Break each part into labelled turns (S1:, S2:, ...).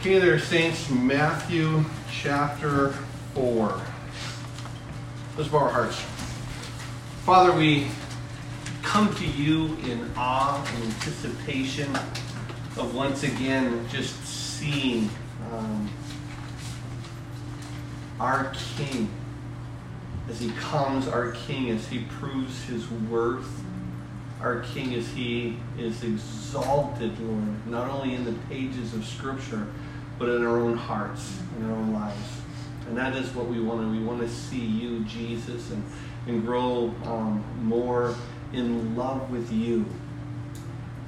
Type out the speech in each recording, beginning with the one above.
S1: Okay, there, Saints, Matthew chapter 4. Let's bow our hearts. Father, we come to you in awe and anticipation of once again just seeing um, our King as he comes, our King as he proves his worth, our King as he is exalted, Lord, not only in the pages of Scripture, but in our own hearts, in our own lives. And that is what we want to. We want to see you, Jesus, and, and grow um, more in love with you.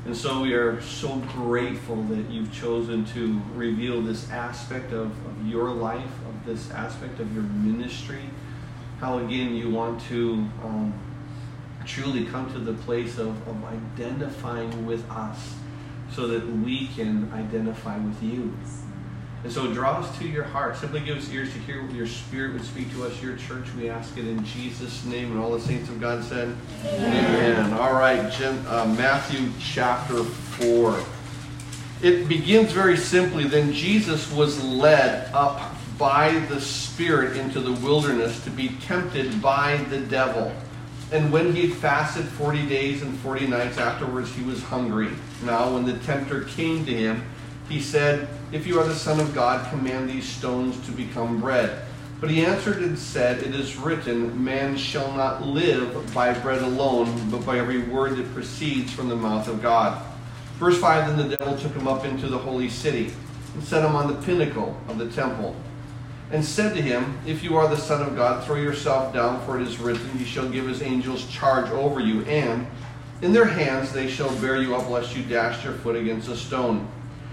S1: And so we are so grateful that you've chosen to reveal this aspect of, of your life, of this aspect of your ministry. How, again, you want to um, truly come to the place of, of identifying with us so that we can identify with you. And so draw us to your heart. Simply give us ears to hear what your spirit would speak to us, your church. We ask it in Jesus' name. And all the saints of God said, Amen. Amen. All right, Jim, uh, Matthew chapter 4. It begins very simply. Then Jesus was led up by the Spirit into the wilderness to be tempted by the devil. And when he had fasted 40 days and 40 nights afterwards, he was hungry. Now, when the tempter came to him, he said, If you are the Son of God, command these stones to become bread. But he answered and said, It is written, Man shall not live by bread alone, but by every word that proceeds from the mouth of God. Verse 5 Then the devil took him up into the holy city, and set him on the pinnacle of the temple, and said to him, If you are the Son of God, throw yourself down, for it is written, He shall give his angels charge over you, and in their hands they shall bear you up, lest you dash your foot against a stone.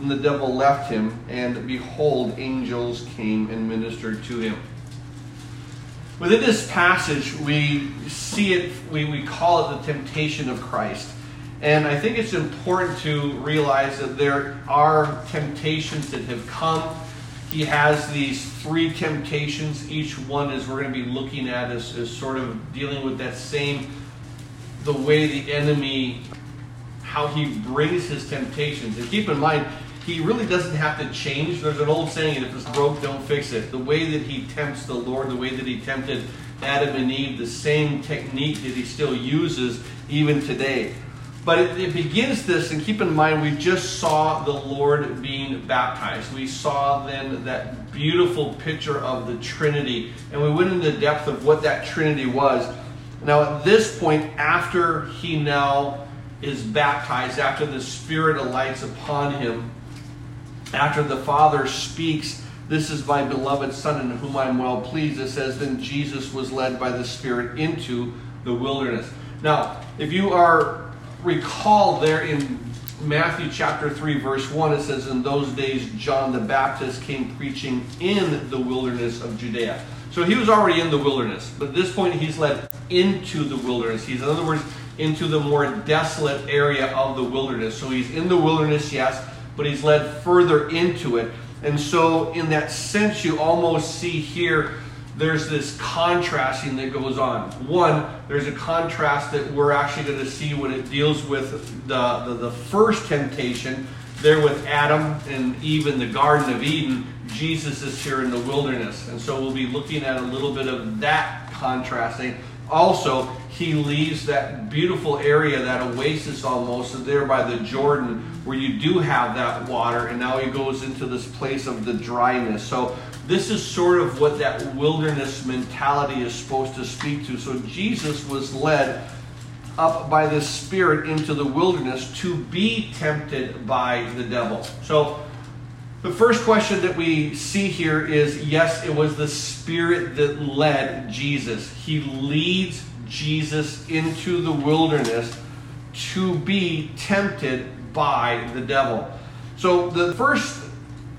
S1: And the devil left him, and behold, angels came and ministered to him. Within this passage, we see it, we, we call it the temptation of Christ. And I think it's important to realize that there are temptations that have come. He has these three temptations. Each one is we're going to be looking at as sort of dealing with that same, the way the enemy, how he brings his temptations. And keep in mind, he really doesn't have to change. There's an old saying, if it's broke, don't fix it. The way that he tempts the Lord, the way that he tempted Adam and Eve, the same technique that he still uses even today. But it, it, begins this, and keep in mind, we just saw the Lord being baptized. We saw then that beautiful picture of the Trinity, and we went into depth of what that Trinity was. Now, at this point, after he now is baptized, after the Spirit alights upon him, after the Father speaks, This is my beloved Son in whom I am well pleased, it says, Then Jesus was led by the Spirit into the wilderness. Now, if you are recall there in Matthew chapter 3, verse 1, it says, In those days John the Baptist came preaching in the wilderness of Judea. So he was already in the wilderness, but at this point he's led into the wilderness. He's, in other words, into the more desolate area of the wilderness. So he's in the wilderness, yes, but he's led further into it. And so, in that sense, you almost see here there's this contrasting that goes on. One, there's a contrast that we're actually going to see when it deals with the, the, the, first temptation there with Adam and Eve in the Garden of Eden. Jesus is here in the wilderness. And so we'll be looking at a little bit of that contrasting. Also, he leaves that beautiful area, that oasis almost, there by the Jordan, where you do have that water, and now he goes into this place of the dryness. So, this is sort of what that wilderness mentality is supposed to speak to. So, Jesus was led up by the Spirit into the wilderness to be tempted by the devil. So, the first question that we see here is yes, it was the Spirit that led Jesus. He leads Jesus into the wilderness to be tempted by the devil. So the first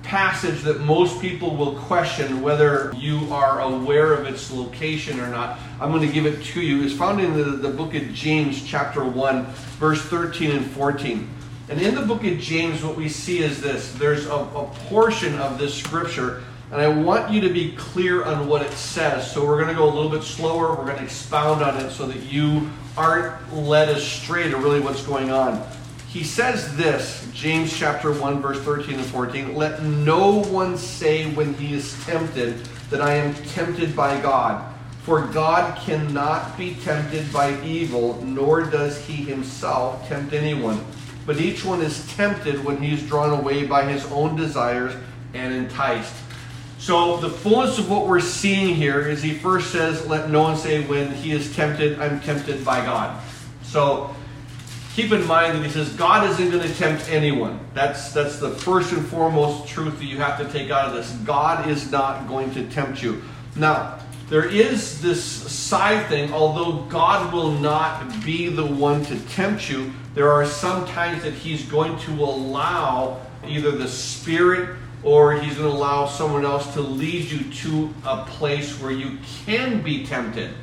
S1: passage that most people will question whether you are aware of its location or not. I'm going to give it to you. is found in the, the book of James, chapter 1, verse 13 and 14. And in the book of James, what we see is this there's a, a portion of this scripture, and I want you to be clear on what it says. So we're going to go a little bit slower. We're going to expound on it so that you aren't led astray to really what's going on he says this, James chapter 1, verse 13 and 14 Let no one say when he is tempted that I am tempted by God. For God cannot be tempted by evil, nor does he himself tempt anyone. But each one is tempted when he is drawn away by his own desires and enticed. So, the fullness of what we're seeing here is he first says, Let no one say when he is tempted, I'm tempted by God. So, keep in mind that he says God isn't going to tempt anyone. That's that's the first and foremost truth that you have to take out of this. God is not going to tempt you. Now, there is this side thing, although God will not be the one to tempt you, there are some times that he's going to allow either the spirit or he's going to allow someone else to lead you to a place where you can be tempted.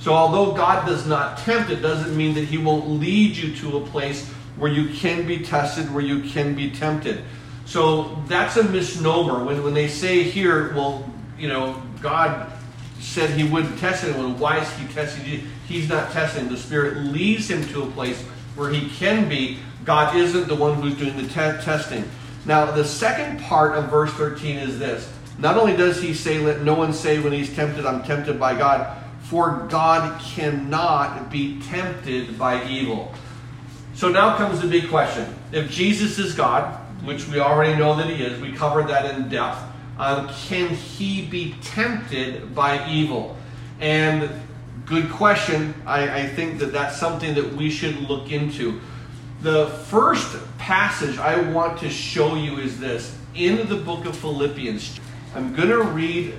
S1: So, although God does not tempt, it doesn't mean that He won't lead you to a place where you can be tested, where you can be tempted. So, that's a misnomer. When, when they say here, well, you know, God said He wouldn't test anyone, why is He testing? You? He's not testing. The Spirit leads Him to a place where He can be. God isn't the one who's doing the te- testing. Now, the second part of verse 13 is this. Not only does he say, Let no one say when he's tempted, I'm tempted by God, for God cannot be tempted by evil. So now comes the big question. If Jesus is God, which we already know that he is, we covered that in depth, um, can he be tempted by evil? And good question. I, I think that that's something that we should look into. The first passage I want to show you is this in the book of Philippians. I'm going to read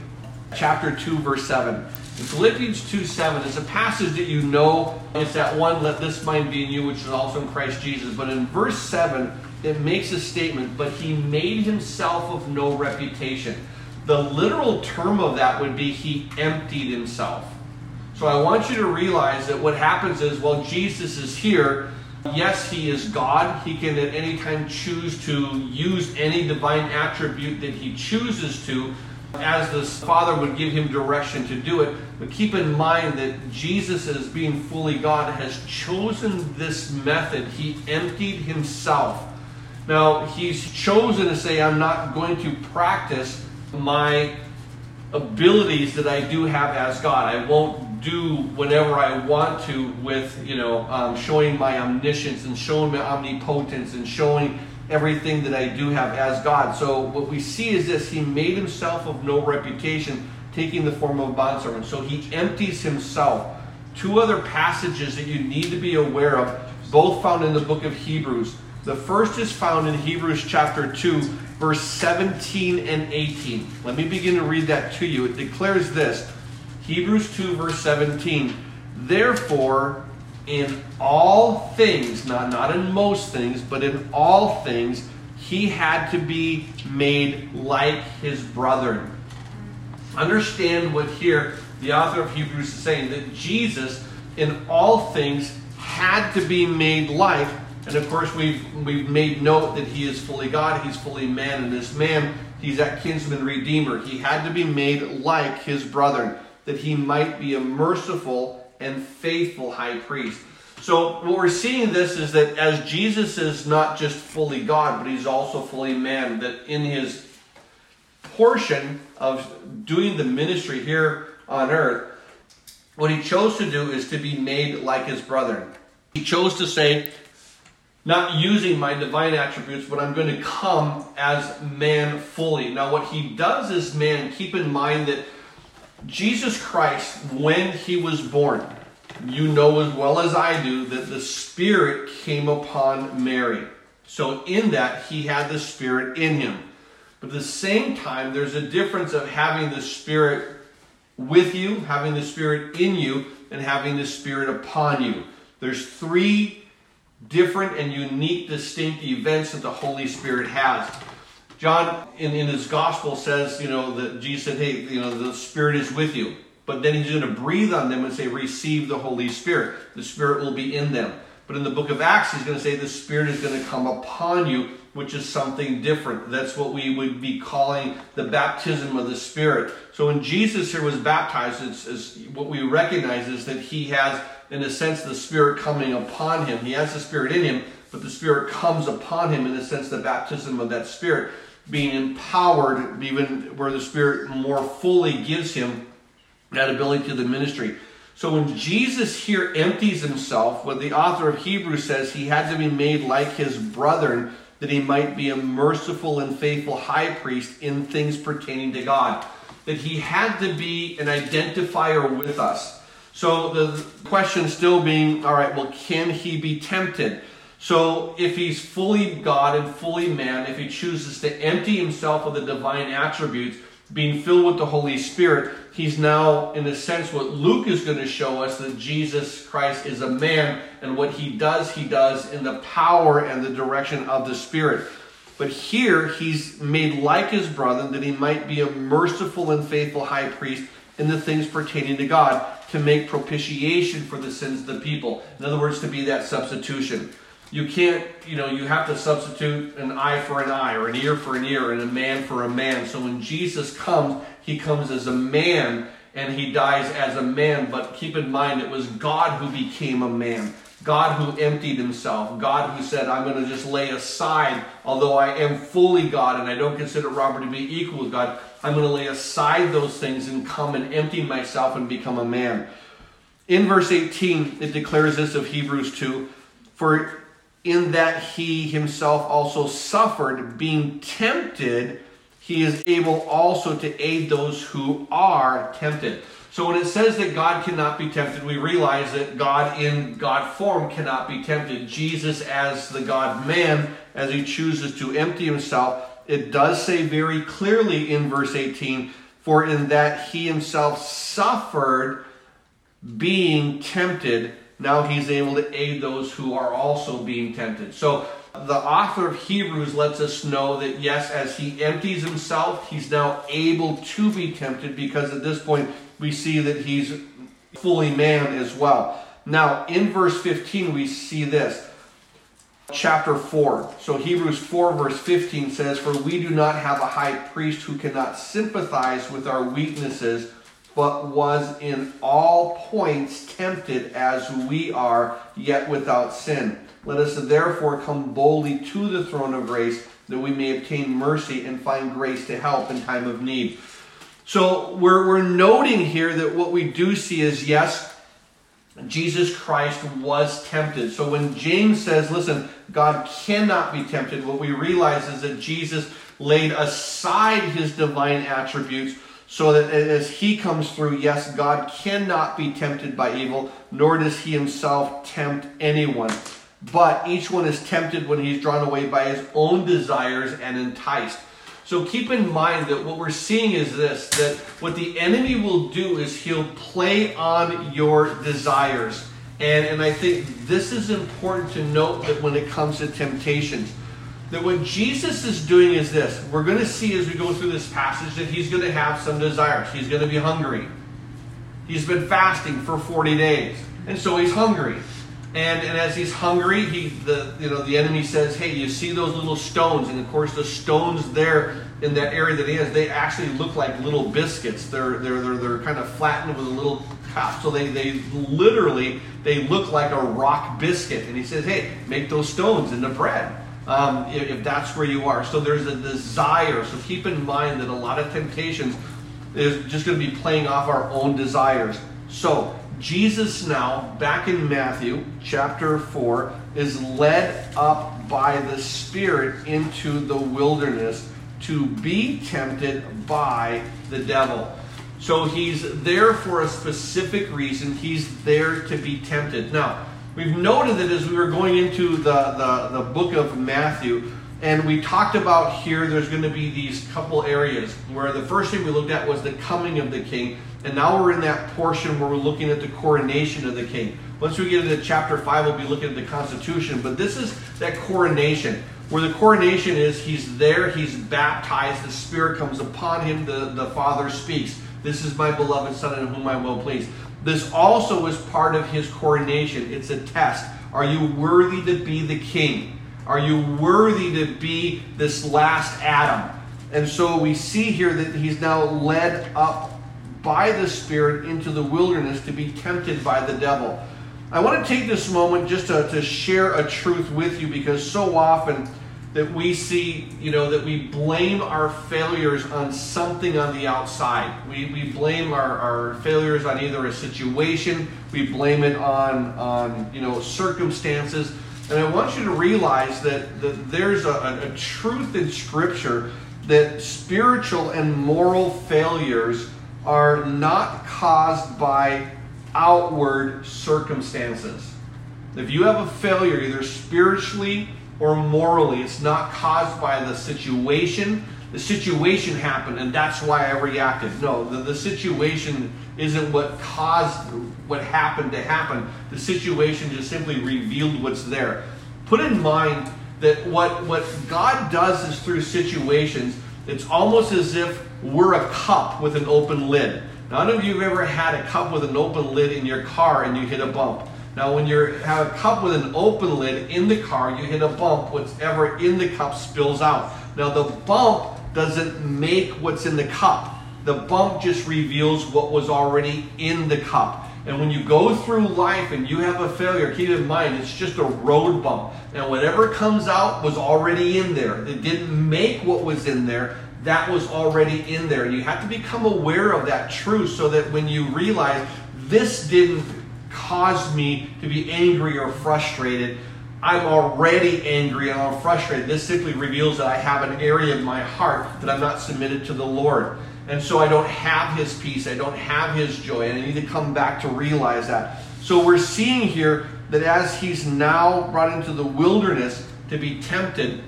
S1: chapter 2, verse 7. In Philippians 2 7 is a passage that you know. It's that one, let this mind be in you, which is also in Christ Jesus. But in verse 7, it makes a statement, but he made himself of no reputation. The literal term of that would be he emptied himself. So I want you to realize that what happens is, while Jesus is here, yes, he is God. He can at any time choose to use any divine attribute that he chooses to as the Father would give him direction to do it. But keep in mind that Jesus, as being fully God, has chosen this method. He emptied himself. Now, he's chosen to say, I'm not going to practice my abilities that I do have as God. I won't do whatever I want to with, you know, um, showing my omniscience and showing my omnipotence and showing everything that I do have as God. So what we see is this He made himself of no reputation, taking the form of a bondservant. So he empties himself. Two other passages that you need to be aware of, both found in the book of Hebrews. The first is found in Hebrews chapter 2, verse 17 and 18. Let me begin to read that to you. It declares this Hebrews 2, verse 17. Therefore, in all things, not, not in most things, but in all things, he had to be made like his brethren. Understand what here the author of Hebrews is saying that Jesus, in all things, had to be made like. And of course, we've, we've made note that he is fully God, he's fully man, and this man, he's that kinsman redeemer. He had to be made like his brethren, that he might be a merciful and faithful high priest. So what we're seeing this is that as Jesus is not just fully God, but he's also fully man, that in his portion of doing the ministry here on earth, what he chose to do is to be made like his brethren. He chose to say, not using my divine attributes, but I'm going to come as man fully. Now, what he does as man, keep in mind that Jesus Christ, when he was born, you know as well as I do that the Spirit came upon Mary. So, in that, he had the Spirit in him. But at the same time, there's a difference of having the Spirit with you, having the Spirit in you, and having the Spirit upon you. There's three different and unique, distinct events that the Holy Spirit has. John, in, in his gospel, says, you know, that Jesus said, hey, you know, the Spirit is with you. But then he's going to breathe on them and say, receive the Holy Spirit. The Spirit will be in them. But in the book of Acts, he's going to say the Spirit is going to come upon you, which is something different. That's what we would be calling the baptism of the Spirit. So when Jesus here was baptized, it's, it's, what we recognize is that he has, in a sense, the Spirit coming upon him. He has the Spirit in him, but the Spirit comes upon him, in a sense, the baptism of that Spirit, being empowered, even where the Spirit more fully gives him that ability to the ministry. So when Jesus here empties himself, what the author of Hebrews says, he had to be made like his brethren that he might be a merciful and faithful high priest in things pertaining to God. That he had to be an identifier with us. So the question still being, all right, well, can he be tempted? So if he's fully God and fully man, if he chooses to empty himself of the divine attributes, being filled with the Holy Spirit, he's now, in a sense, what Luke is going to show us that Jesus Christ is a man, and what he does, he does in the power and the direction of the Spirit. But here, he's made like his brother that he might be a merciful and faithful high priest in the things pertaining to God to make propitiation for the sins of the people. In other words, to be that substitution. You can't, you know, you have to substitute an eye for an eye or an ear for an ear and a man for a man. So when Jesus comes, he comes as a man and he dies as a man. But keep in mind, it was God who became a man. God who emptied himself. God who said, I'm going to just lay aside, although I am fully God and I don't consider Robert to be equal with God, I'm going to lay aside those things and come and empty myself and become a man. In verse 18, it declares this of Hebrews 2 For in that he himself also suffered, being tempted, he is able also to aid those who are tempted. So when it says that God cannot be tempted, we realize that God in God form cannot be tempted. Jesus as the God man, as he chooses to empty himself, it does say very clearly in verse 18, for in that he himself suffered being tempted now he's able to aid those who are also being tempted. So the author of Hebrews lets us know that yes, as he empties himself, he's now able to be tempted because at this point we see that he's fully man as well. Now, in verse 15, we see this. Chapter 4. So, Hebrews 4, verse 15 says, For we do not have a high priest who cannot sympathize with our weaknesses but was in all points tempted as we are, yet without sin. Let us therefore come boldly to the throne of grace that we may obtain mercy and find grace to help in time of need. So we're, we're noting here that what we do see is yes, Jesus Christ was tempted. So when James says, listen, God cannot be tempted, what we realize is that Jesus laid aside his divine attributes so that as he comes through, yes, God cannot be tempted by evil, nor does he himself tempt anyone. But each one is tempted when he's drawn away by his own desires and enticed. So keep in mind that what we're seeing is this that what the enemy will do is he'll play on your desires. And, and I think this is important to note that when it comes to temptations that what Jesus is doing is this. We're going to see as we go through this passage that he's going to have some desires. He's going to be hungry. He's been fasting for 40 days, and so he's hungry. And, and as he's hungry, he the you know the enemy says, "Hey, you see those little stones?" And of course, the stones there in that area that he has, they actually look like little biscuits. They're they're they're, they're kind of flattened with a little cup, so they they literally they look like a rock biscuit. And he says, "Hey, make those stones into bread." Um, if, if that's where you are. So there's a desire. So keep in mind that a lot of temptations is just going to be playing off our own desires. So Jesus now, back in Matthew chapter 4, is led up by the Spirit into the wilderness to be tempted by the devil. So he's there for a specific reason. He's there to be tempted. Now, We've noted that as we were going into the, the, the book of Matthew, and we talked about here there's going to be these couple areas where the first thing we looked at was the coming of the king. And now we're in that portion where we're looking at the coronation of the king. Once we get into chapter 5, we'll be looking at the constitution. But this is that coronation. Where the coronation is, he's there, he's baptized, the Spirit comes upon him, the, the Father speaks. This is my beloved Son in whom I will please. This also is part of his coronation. It's a test. Are you worthy to be the king? Are you worthy to be this last Adam? And so we see here that he's now led up by the Spirit into the wilderness to be tempted by the devil. I want to take this moment just to, to share a truth with you because so often that we see, you know, that we blame our failures on something on the outside. We, we blame our, our failures on either a situation, we blame it on, on, you know, circumstances. And I want you to realize that, that there's a, a, truth in Scripture that spiritual and moral failures are not caused by outward circumstances. If you have a failure, either spiritually or morally, it's not caused by the situation. The situation happened and that's why I reacted. No, the, the situation isn't what caused what happened to happen. The situation just simply revealed what's there. Put in mind that what, what God does is through situations, it's almost as if we're a cup with an open lid. None of you have ever had a cup with an open lid in your car and you hit a bump. Now, when you have a cup with an open lid in the car, you hit a bump, whatever in the cup spills out. Now, the bump doesn't make what's in the cup. The bump just reveals what was already in the cup. And when you go through life and you have a failure, keep in mind it's just a road bump. And whatever comes out was already in there. It didn't make what was in there that was already in there. You have to become aware of that truth so that when you realize this didn't cause me to be angry or frustrated, I'm already angry and I'm frustrated. This simply reveals that I have an area of my heart that I'm not submitted to the Lord. And so I don't have his peace, I don't have his joy, and I need to come back to realize that. So we're seeing here that as he's now brought into the wilderness to be tempted,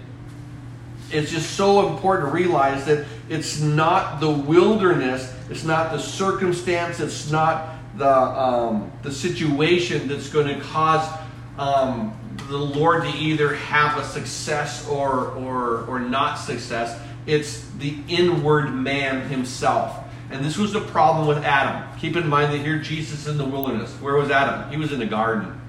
S1: it's just so important to realize that it's not the wilderness, it's not the circumstance, it's not the, um, the situation that's going to cause um, the Lord to either have a success or, or, or not success. It's the inward man himself. And this was the problem with Adam. Keep in mind that here Jesus in the wilderness. Where was Adam? He was in a garden.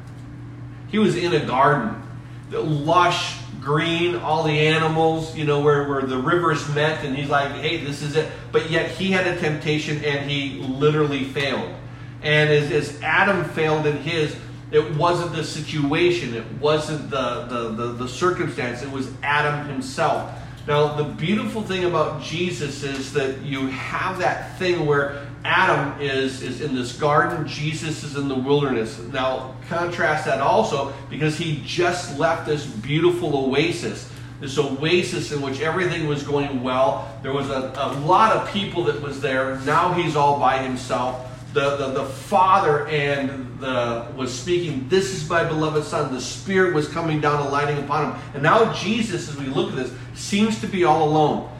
S1: He was in a garden. The lush, green, all the animals, you know, where, where the rivers met, and he's like, hey, this is it. But yet he had a temptation and he literally failed. And as, as Adam failed in his, it wasn't the situation, it wasn't the, the, the, the circumstance, it was Adam himself. Now, the beautiful thing about Jesus is that you have that thing where Adam is, is in this garden, Jesus is in the wilderness. Now, contrast that also because he just left this beautiful oasis. This oasis in which everything was going well. There was a, a lot of people that was there. Now he's all by himself. The, the, the Father and the was speaking, This is my beloved Son. The Spirit was coming down and lighting upon him. And now Jesus, as we look at this, seems to be all alone.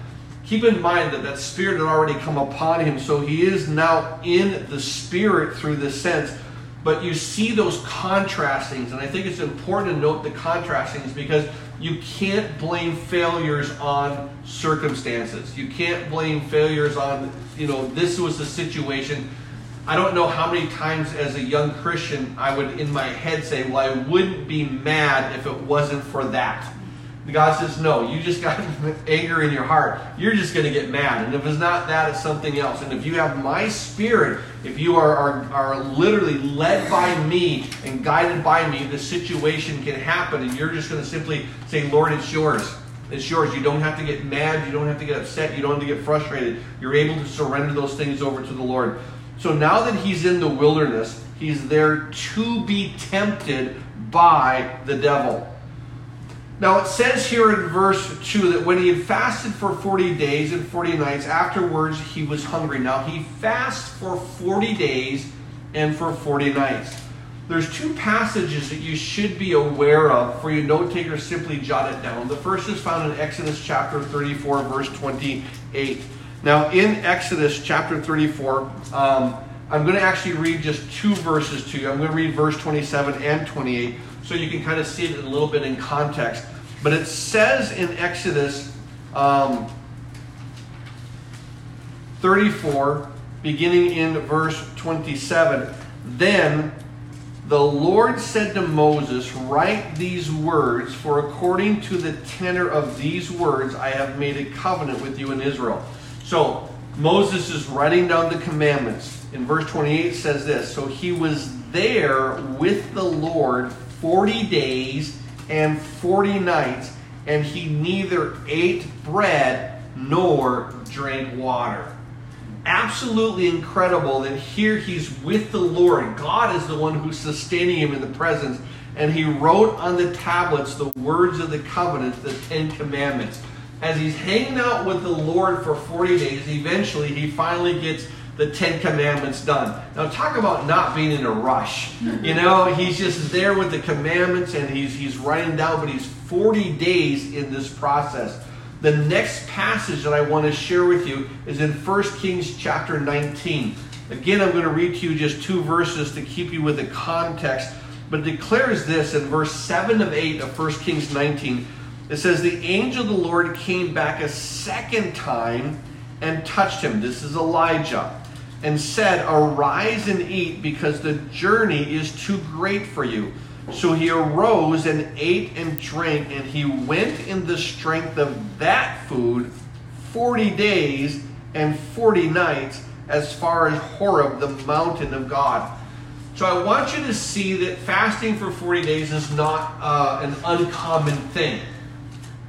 S1: Keep in mind that that spirit had already come upon him, so he is now in the spirit through this sense. But you see those contrastings, and I think it's important to note the contrastings because you can't blame failures on circumstances. You can't blame failures on, you know, this was the situation. I don't know how many times as a young Christian I would in my head say, well, I wouldn't be mad if it wasn't for that. God says, no, you just got anger in your heart. You're just going to get mad. And if it's not that, it's something else. And if you have my spirit, if you are, are, are literally led by me and guided by me, the situation can happen. And you're just going to simply say, Lord, it's yours. It's yours. You don't have to get mad. You don't have to get upset. You don't have to get frustrated. You're able to surrender those things over to the Lord. So now that he's in the wilderness, he's there to be tempted by the devil. Now it says here in verse 2 that when he had fasted for 40 days and 40 nights, afterwards he was hungry. Now he fasts for 40 days and for 40 nights. There's two passages that you should be aware of for you note takers simply jot it down. The first is found in Exodus chapter 34, verse 28. Now in Exodus chapter 34, um, I'm going to actually read just two verses to you. I'm going to read verse 27 and 28 so you can kind of see it a little bit in context. But it says in Exodus um, 34, beginning in verse 27, then the Lord said to Moses, Write these words, for according to the tenor of these words, I have made a covenant with you in Israel. So Moses is writing down the commandments. In verse 28 says this So he was there with the Lord 40 days and 40 nights, and he neither ate bread nor drank water absolutely incredible that here he's with the Lord. God is the one who's sustaining him in the presence. And he wrote on the tablets the words of the covenant, the Ten Commandments. As he's hanging out with the Lord for 40 days, eventually he finally gets the Ten Commandments done. Now, talk about not being in a rush. Mm-hmm. You know, he's just there with the commandments and he's, he's writing down, but he's 40 days in this process. The next passage that I want to share with you is in 1 Kings chapter 19. Again, I'm going to read to you just two verses to keep you with the context, but it declares this in verse 7 of 8 of 1 Kings 19. It says, The angel of the Lord came back a second time and touched him. This is Elijah. And said, Arise and eat, because the journey is too great for you. So he arose and ate and drank, and he went in the strength of that food 40 days and 40 nights as far as Horeb, the mountain of God. So I want you to see that fasting for 40 days is not uh, an uncommon thing.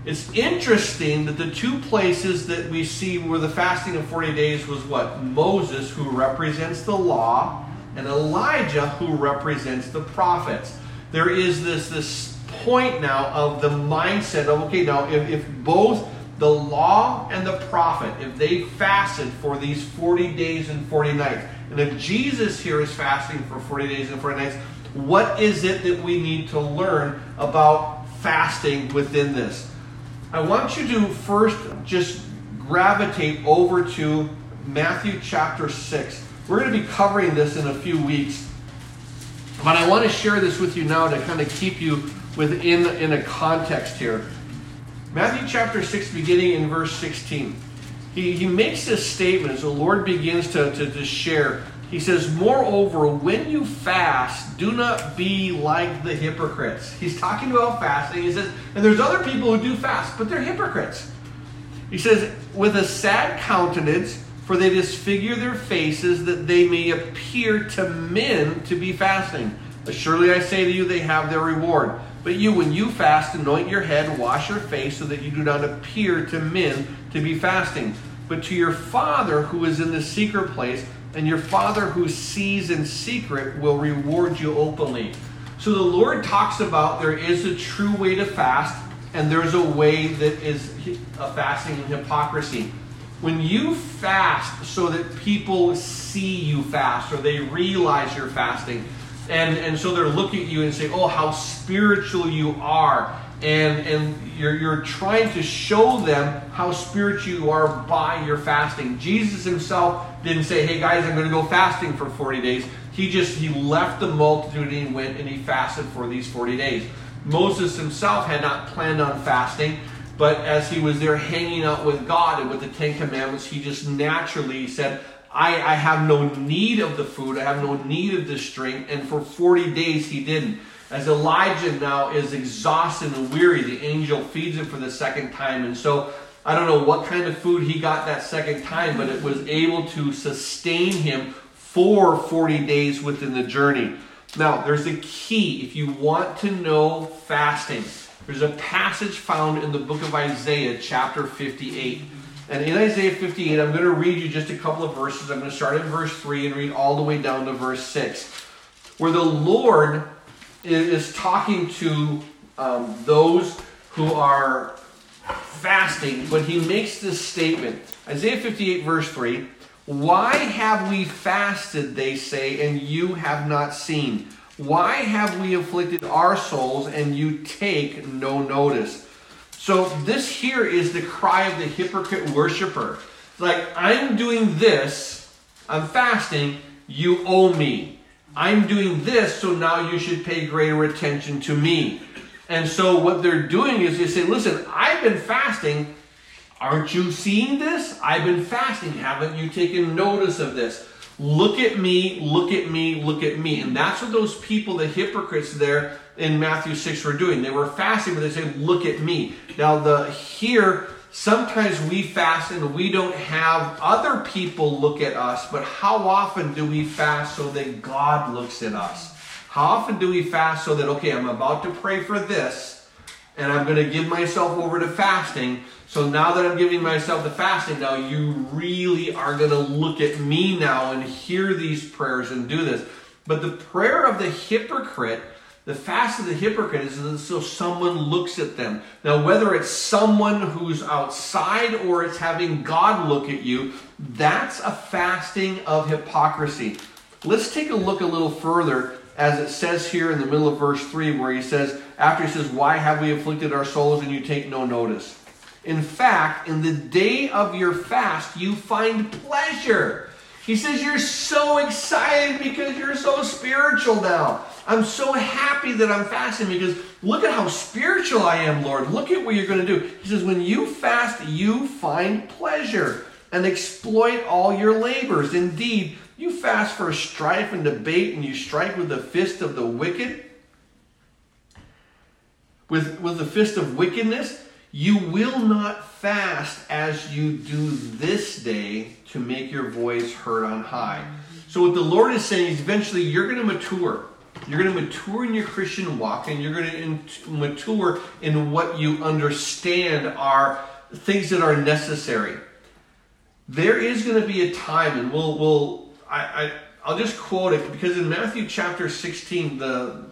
S1: It's interesting that the two places that we see where the fasting of 40 days was what? Moses, who represents the law, and Elijah, who represents the prophets there is this, this point now of the mindset of, okay, now if, if both the law and the prophet, if they fasted for these 40 days and 40 nights, and if Jesus here is fasting for 40 days and 40 nights, what is it that we need to learn about fasting within this? I want you to first just gravitate over to Matthew chapter 6. We're going to be covering this in a few weeks. But I want to share this with you now to kind of keep you within in a context here. Matthew chapter 6, beginning in verse 16. He, he makes this statement as the Lord begins to, to, to share. He says, Moreover, when you fast, do not be like the hypocrites. He's talking about fasting. He says, and there's other people who do fast, but they're hypocrites. He says, with a sad countenance, for they disfigure their faces that they may appear to men to be fasting. But surely I say to you, they have their reward. But you, when you fast, anoint your head, wash your face, so that you do not appear to men to be fasting, but to your Father who is in the secret place, and your Father who sees in secret will reward you openly. So the Lord talks about there is a true way to fast, and there's a way that is a fasting and hypocrisy. When you fast so that people see you fast or they realize you're fasting, and, and so they're looking at you and say, oh, how spiritual you are. And, and you're, you're trying to show them how spiritual you are by your fasting. Jesus himself didn't say, hey guys, I'm going to go fasting for 40 days. He just, he left the multitude and he went and he fasted for these 40 days. Moses himself had not planned on fasting. But as he was there hanging out with God and with the Ten Commandments, he just naturally said, I, I have no need of the food, I have no need of this drink. And for 40 days he didn't. As Elijah now is exhausted and weary, the angel feeds him for the second time. And so I don't know what kind of food he got that second time, but it was able to sustain him for 40 days within the journey. Now, there's a key if you want to know fasting. There's a passage found in the book of Isaiah, chapter 58. And in Isaiah 58, I'm going to read you just a couple of verses. I'm going to start in verse 3 and read all the way down to verse 6, where the Lord is talking to um, those who are fasting, but he makes this statement. Isaiah 58, verse 3 Why have we fasted, they say, and you have not seen? Why have we afflicted our souls and you take no notice? So, this here is the cry of the hypocrite worshiper. Like, I'm doing this, I'm fasting, you owe me. I'm doing this, so now you should pay greater attention to me. And so what they're doing is they say, listen, I've been fasting. Aren't you seeing this? I've been fasting. Haven't you taken notice of this? Look at me, look at me, look at me. And that's what those people, the hypocrites there in Matthew 6 were doing. They were fasting, but they say, look at me. Now the here, sometimes we fast and we don't have other people look at us, but how often do we fast so that God looks at us? How often do we fast so that, okay, I'm about to pray for this, and I'm going to give myself over to fasting, so now that I'm giving myself to fasting, now you really are going to look at me now and hear these prayers and do this. But the prayer of the hypocrite, the fast of the hypocrite is so someone looks at them. Now, whether it's someone who's outside or it's having God look at you, that's a fasting of hypocrisy. Let's take a look a little further as it says here in the middle of verse 3, where he says, after he says, Why have we afflicted our souls and you take no notice? In fact, in the day of your fast, you find pleasure. He says, You're so excited because you're so spiritual now. I'm so happy that I'm fasting because look at how spiritual I am, Lord. Look at what you're going to do. He says, When you fast, you find pleasure and exploit all your labors. Indeed, you fast for strife and debate, and you strike with the fist of the wicked, with, with the fist of wickedness. You will not fast as you do this day to make your voice heard on high. So, what the Lord is saying is eventually you're going to mature. You're going to mature in your Christian walk and you're going to mature in what you understand are things that are necessary. There is going to be a time, and we'll, we'll I, I, I'll just quote it because in Matthew chapter 16, the,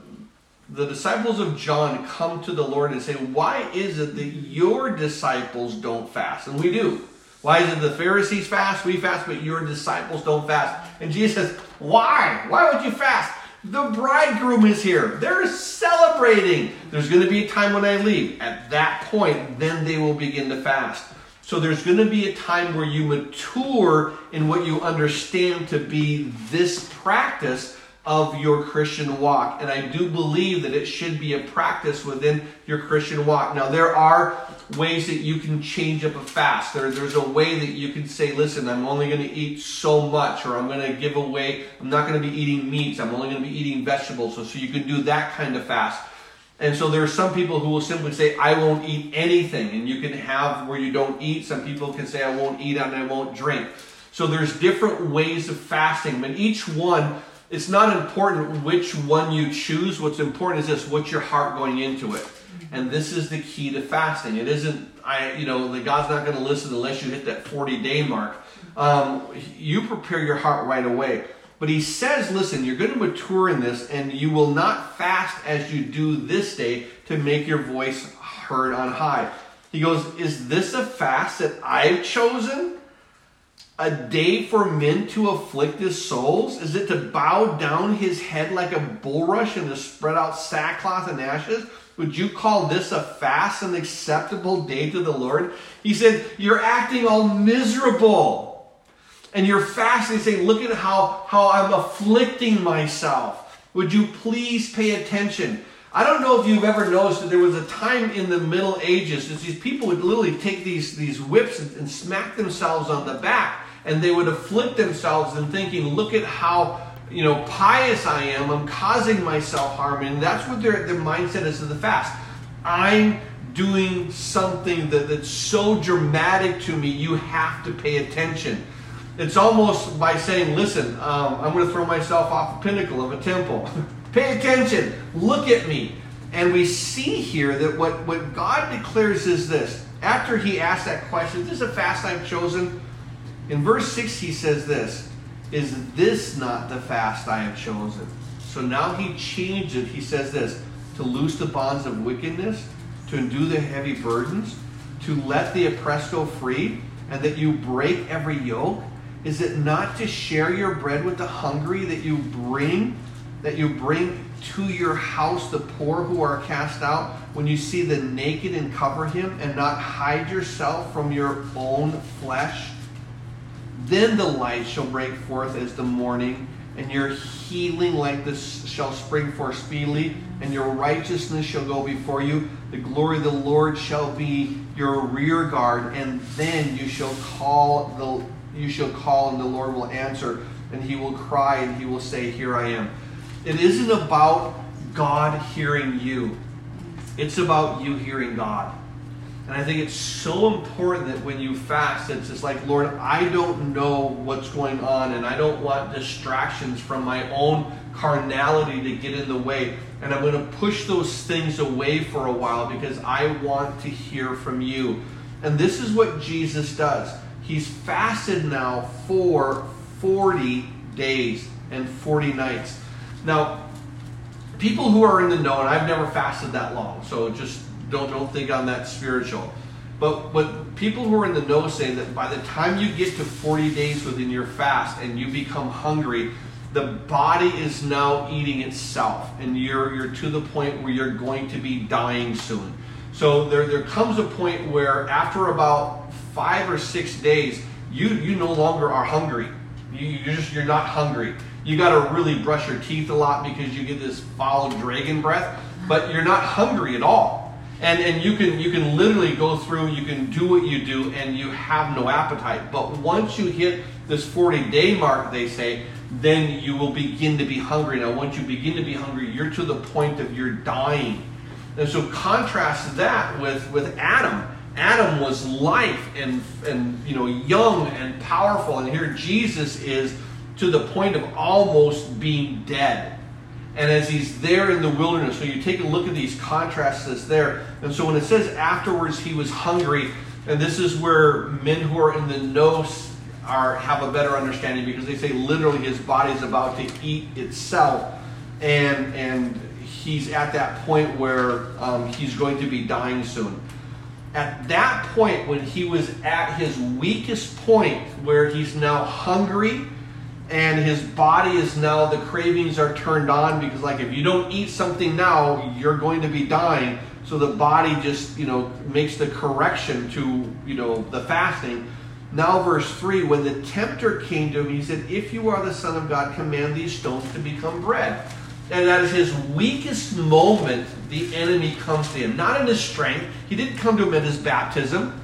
S1: the disciples of John come to the Lord and say, Why is it that your disciples don't fast? And we do. Why is it the Pharisees fast? We fast, but your disciples don't fast. And Jesus says, Why? Why would you fast? The bridegroom is here. They're celebrating. There's going to be a time when I leave. At that point, then they will begin to fast. So there's going to be a time where you mature in what you understand to be this practice of your Christian walk. And I do believe that it should be a practice within your Christian walk. Now, there are ways that you can change up a fast. There, there's a way that you can say, listen, I'm only going to eat so much, or I'm going to give away, I'm not going to be eating meats, I'm only going to be eating vegetables. So, so you can do that kind of fast. And so there are some people who will simply say, I won't eat anything. And you can have where you don't eat. Some people can say, I won't eat and I won't drink. So there's different ways of fasting, but each one it's not important which one you choose. What's important is this: what's your heart going into it? And this is the key to fasting. It isn't, I, you know, the God's not going to listen unless you hit that 40 day mark. Um, you prepare your heart right away. But he says, listen, you're going to mature in this, and you will not fast as you do this day to make your voice heard on high. He goes, Is this a fast that I've chosen? a day for men to afflict his souls? Is it to bow down his head like a bulrush and to spread out sackcloth and ashes? Would you call this a fast and acceptable day to the Lord? He said, You're acting all miserable. And you're fasting, saying, Look at how, how I'm afflicting myself. Would you please pay attention? I don't know if you've ever noticed that there was a time in the Middle Ages that these people would literally take these, these whips and, and smack themselves on the back and they would afflict themselves in thinking, look at how you know pious I am. I'm causing myself harm, and that's what their, their mindset is of the fast. I'm doing something that, that's so dramatic to me, you have to pay attention. It's almost by saying, listen, um, I'm going to throw myself off the pinnacle of a temple. pay attention. Look at me. And we see here that what, what God declares is this. After he asked that question, this is a fast I've chosen? In verse 6, he says this Is this not the fast I have chosen? So now he changed it. He says this to loose the bonds of wickedness, to undo the heavy burdens, to let the oppressed go free, and that you break every yoke? Is it not to share your bread with the hungry that you bring, that you bring to your house the poor who are cast out, when you see the naked and cover him, and not hide yourself from your own flesh? Then the light shall break forth as the morning, and your healing like this shall spring forth speedily, and your righteousness shall go before you. The glory of the Lord shall be your rear guard, and then you shall call the you shall call, and the Lord will answer, and he will cry, and he will say, Here I am. It isn't about God hearing you. It's about you hearing God. And I think it's so important that when you fast, it's just like, Lord, I don't know what's going on, and I don't want distractions from my own carnality to get in the way. And I'm going to push those things away for a while because I want to hear from you. And this is what Jesus does. He's fasted now for 40 days and 40 nights. Now, people who are in the know, and I've never fasted that long, so just don't don't think on that spiritual. But but people who are in the know say that by the time you get to 40 days within your fast and you become hungry, the body is now eating itself, and you're you're to the point where you're going to be dying soon. So there there comes a point where after about five or six days, you you no longer are hungry. You, you're just you're not hungry. You got to really brush your teeth a lot because you get this foul dragon breath, but you're not hungry at all. And and you can you can literally go through you can do what you do and you have no appetite. But once you hit this 40 day mark they say then you will begin to be hungry. Now once you begin to be hungry you're to the point of you're dying. And so contrast that with with adam adam was life and and you know young and powerful and here jesus is to the point of almost being dead and as he's there in the wilderness. So you take a look at these contrasts that's there. And so when it says afterwards he was hungry, and this is where men who are in the know are have a better understanding because they say literally his body is about to eat itself, and and he's at that point where um, he's going to be dying soon. At that point, when he was at his weakest point, where he's now hungry and his body is now the cravings are turned on because like if you don't eat something now you're going to be dying. So the body just you know makes the correction to you know the fasting. Now verse 3 when the tempter came to him he said if you are the son of god command these stones to become bread and at his weakest moment the enemy comes to him not in his strength he didn't come to him at his baptism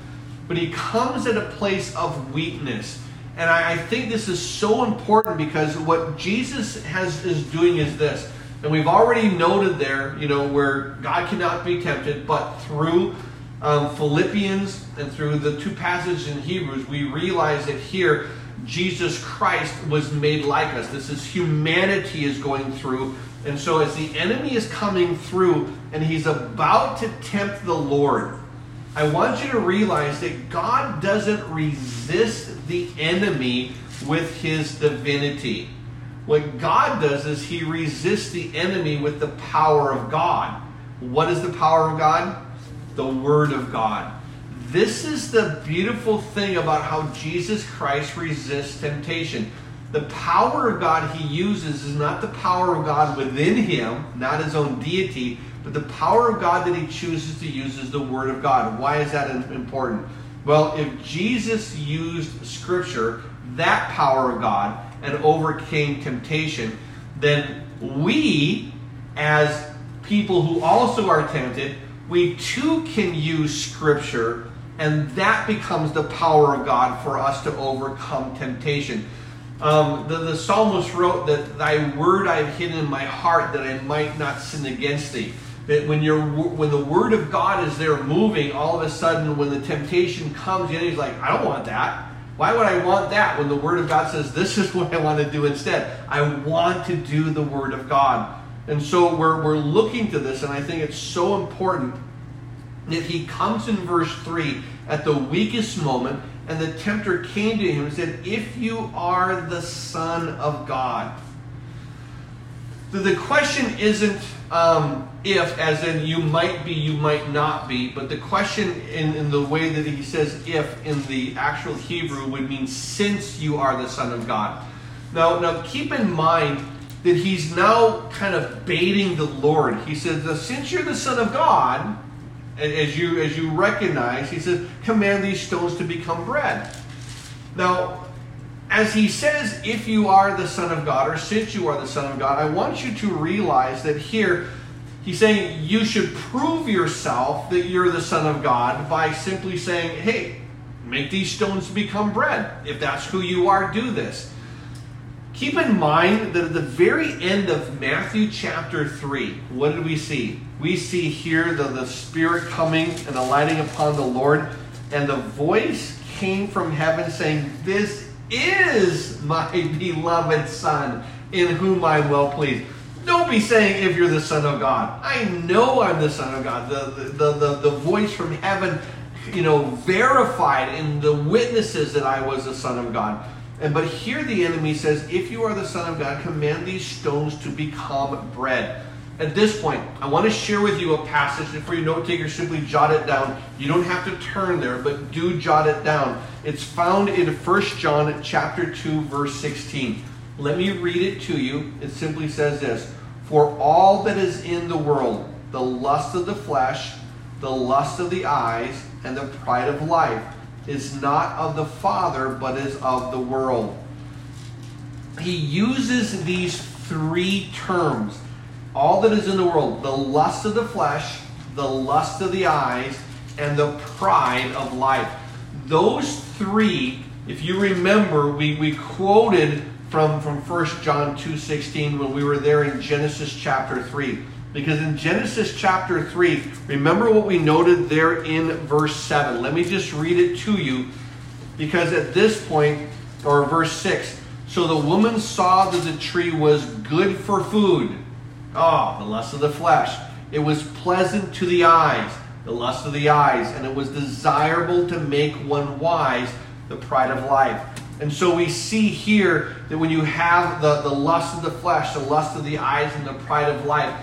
S1: but he comes at a place of weakness and I, I think this is so important because what Jesus has is doing is this. And we've already noted there, you know, where God cannot be tempted, but through um, Philippians and through the two passages in Hebrews, we realize that here Jesus Christ was made like us. This is humanity is going through. And so as the enemy is coming through and he's about to tempt the Lord, I want you to realize that God doesn't resist the enemy with his divinity. What God does is he resists the enemy with the power of God. What is the power of God? The Word of God. This is the beautiful thing about how Jesus Christ resists temptation. The power of God he uses is not the power of God within him, not his own deity, but the power of God that he chooses to use is the Word of God. Why is that important? Well, if Jesus used Scripture, that power of God, and overcame temptation, then we, as people who also are tempted, we too can use Scripture, and that becomes the power of God for us to overcome temptation. Um, the, the psalmist wrote that thy word I've hidden in my heart that I might not sin against thee that when you're when the word of God is there moving, all of a sudden when the temptation comes in, he's like, I don't want that. Why would I want that when the word of God says this is what I want to do instead? I want to do the word of God. And so we're, we're looking to this, and I think it's so important that he comes in verse 3 at the weakest moment, and the tempter came to him and said, If you are the Son of God. So the question isn't um, if, as in you might be, you might not be, but the question in, in the way that he says if in the actual Hebrew would mean since you are the Son of God. Now, now keep in mind that he's now kind of baiting the Lord. He says, since you're the Son of God, as you as you recognize, he says, command these stones to become bread. Now, as he says, if you are the Son of God, or since you are the Son of God, I want you to realize that here he's saying you should prove yourself that you're the Son of God by simply saying, hey, make these stones become bread. If that's who you are, do this. Keep in mind that at the very end of Matthew chapter 3, what did we see? We see here the, the Spirit coming and alighting upon the Lord, and the voice came from heaven saying, This is my beloved Son, in whom I'm well pleased. Don't be saying if you're the Son of God. I know I'm the Son of God. The, the, the, the, voice from heaven, you know, verified in the witnesses that I was the Son of God. And but here the enemy says, if you are the Son of God, command these stones to become bread. At this point, I want to share with you a passage, and for your note taker, simply jot it down. You don't have to turn there, but do jot it down. It's found in 1 John chapter 2, verse 16. Let me read it to you. It simply says this For all that is in the world, the lust of the flesh, the lust of the eyes, and the pride of life, is not of the Father, but is of the world. He uses these three terms all that is in the world the lust of the flesh, the lust of the eyes, and the pride of life. Those three, if you remember, we, we quoted from, from 1 John 2.16 when we were there in Genesis chapter 3. Because in Genesis chapter 3, remember what we noted there in verse 7. Let me just read it to you. Because at this point, or verse 6, so the woman saw that the tree was good for food Ah, oh, the lust of the flesh. It was pleasant to the eyes, the lust of the eyes, and it was desirable to make one wise, the pride of life. And so we see here that when you have the, the lust of the flesh, the lust of the eyes, and the pride of life,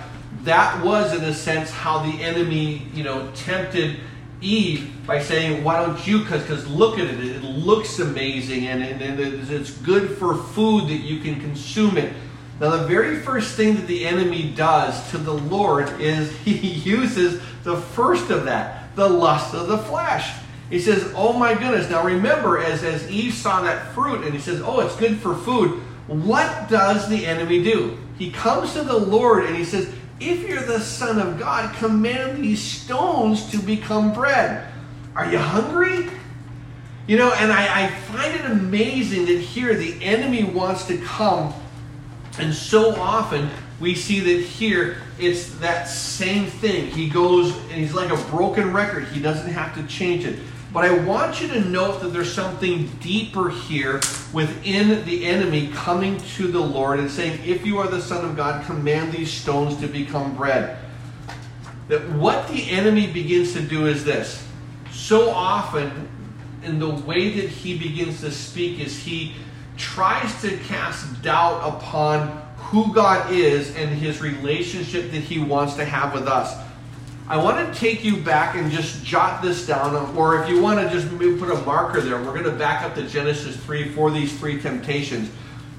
S1: that was in a sense how the enemy, you know, tempted Eve by saying, why don't you, because look at it, it looks amazing and, and, and it's good for food that you can consume it. Now, the very first thing that the enemy does to the Lord is he uses the first of that, the lust of the flesh. He says, Oh my goodness. Now remember, as, as Eve saw that fruit and he says, Oh, it's good for food, what does the enemy do? He comes to the Lord and he says, If you're the Son of God, command these stones to become bread. Are you hungry? You know, and I, I find it amazing that here the enemy wants to come and so often we see that here it's that same thing. He goes and he's like a broken record. He doesn't have to change it. But I want you to note that there's something deeper here within the enemy coming to the Lord and saying, If you are the Son of God, command these stones to become bread. That what the enemy begins to do is this. So often, in the way that he begins to speak, is he tries to cast doubt upon who God is and his relationship that he wants to have with us. I want to take you back and just jot this down, or if you want to just put a marker there, we're going to back up to Genesis 3 for these three temptations.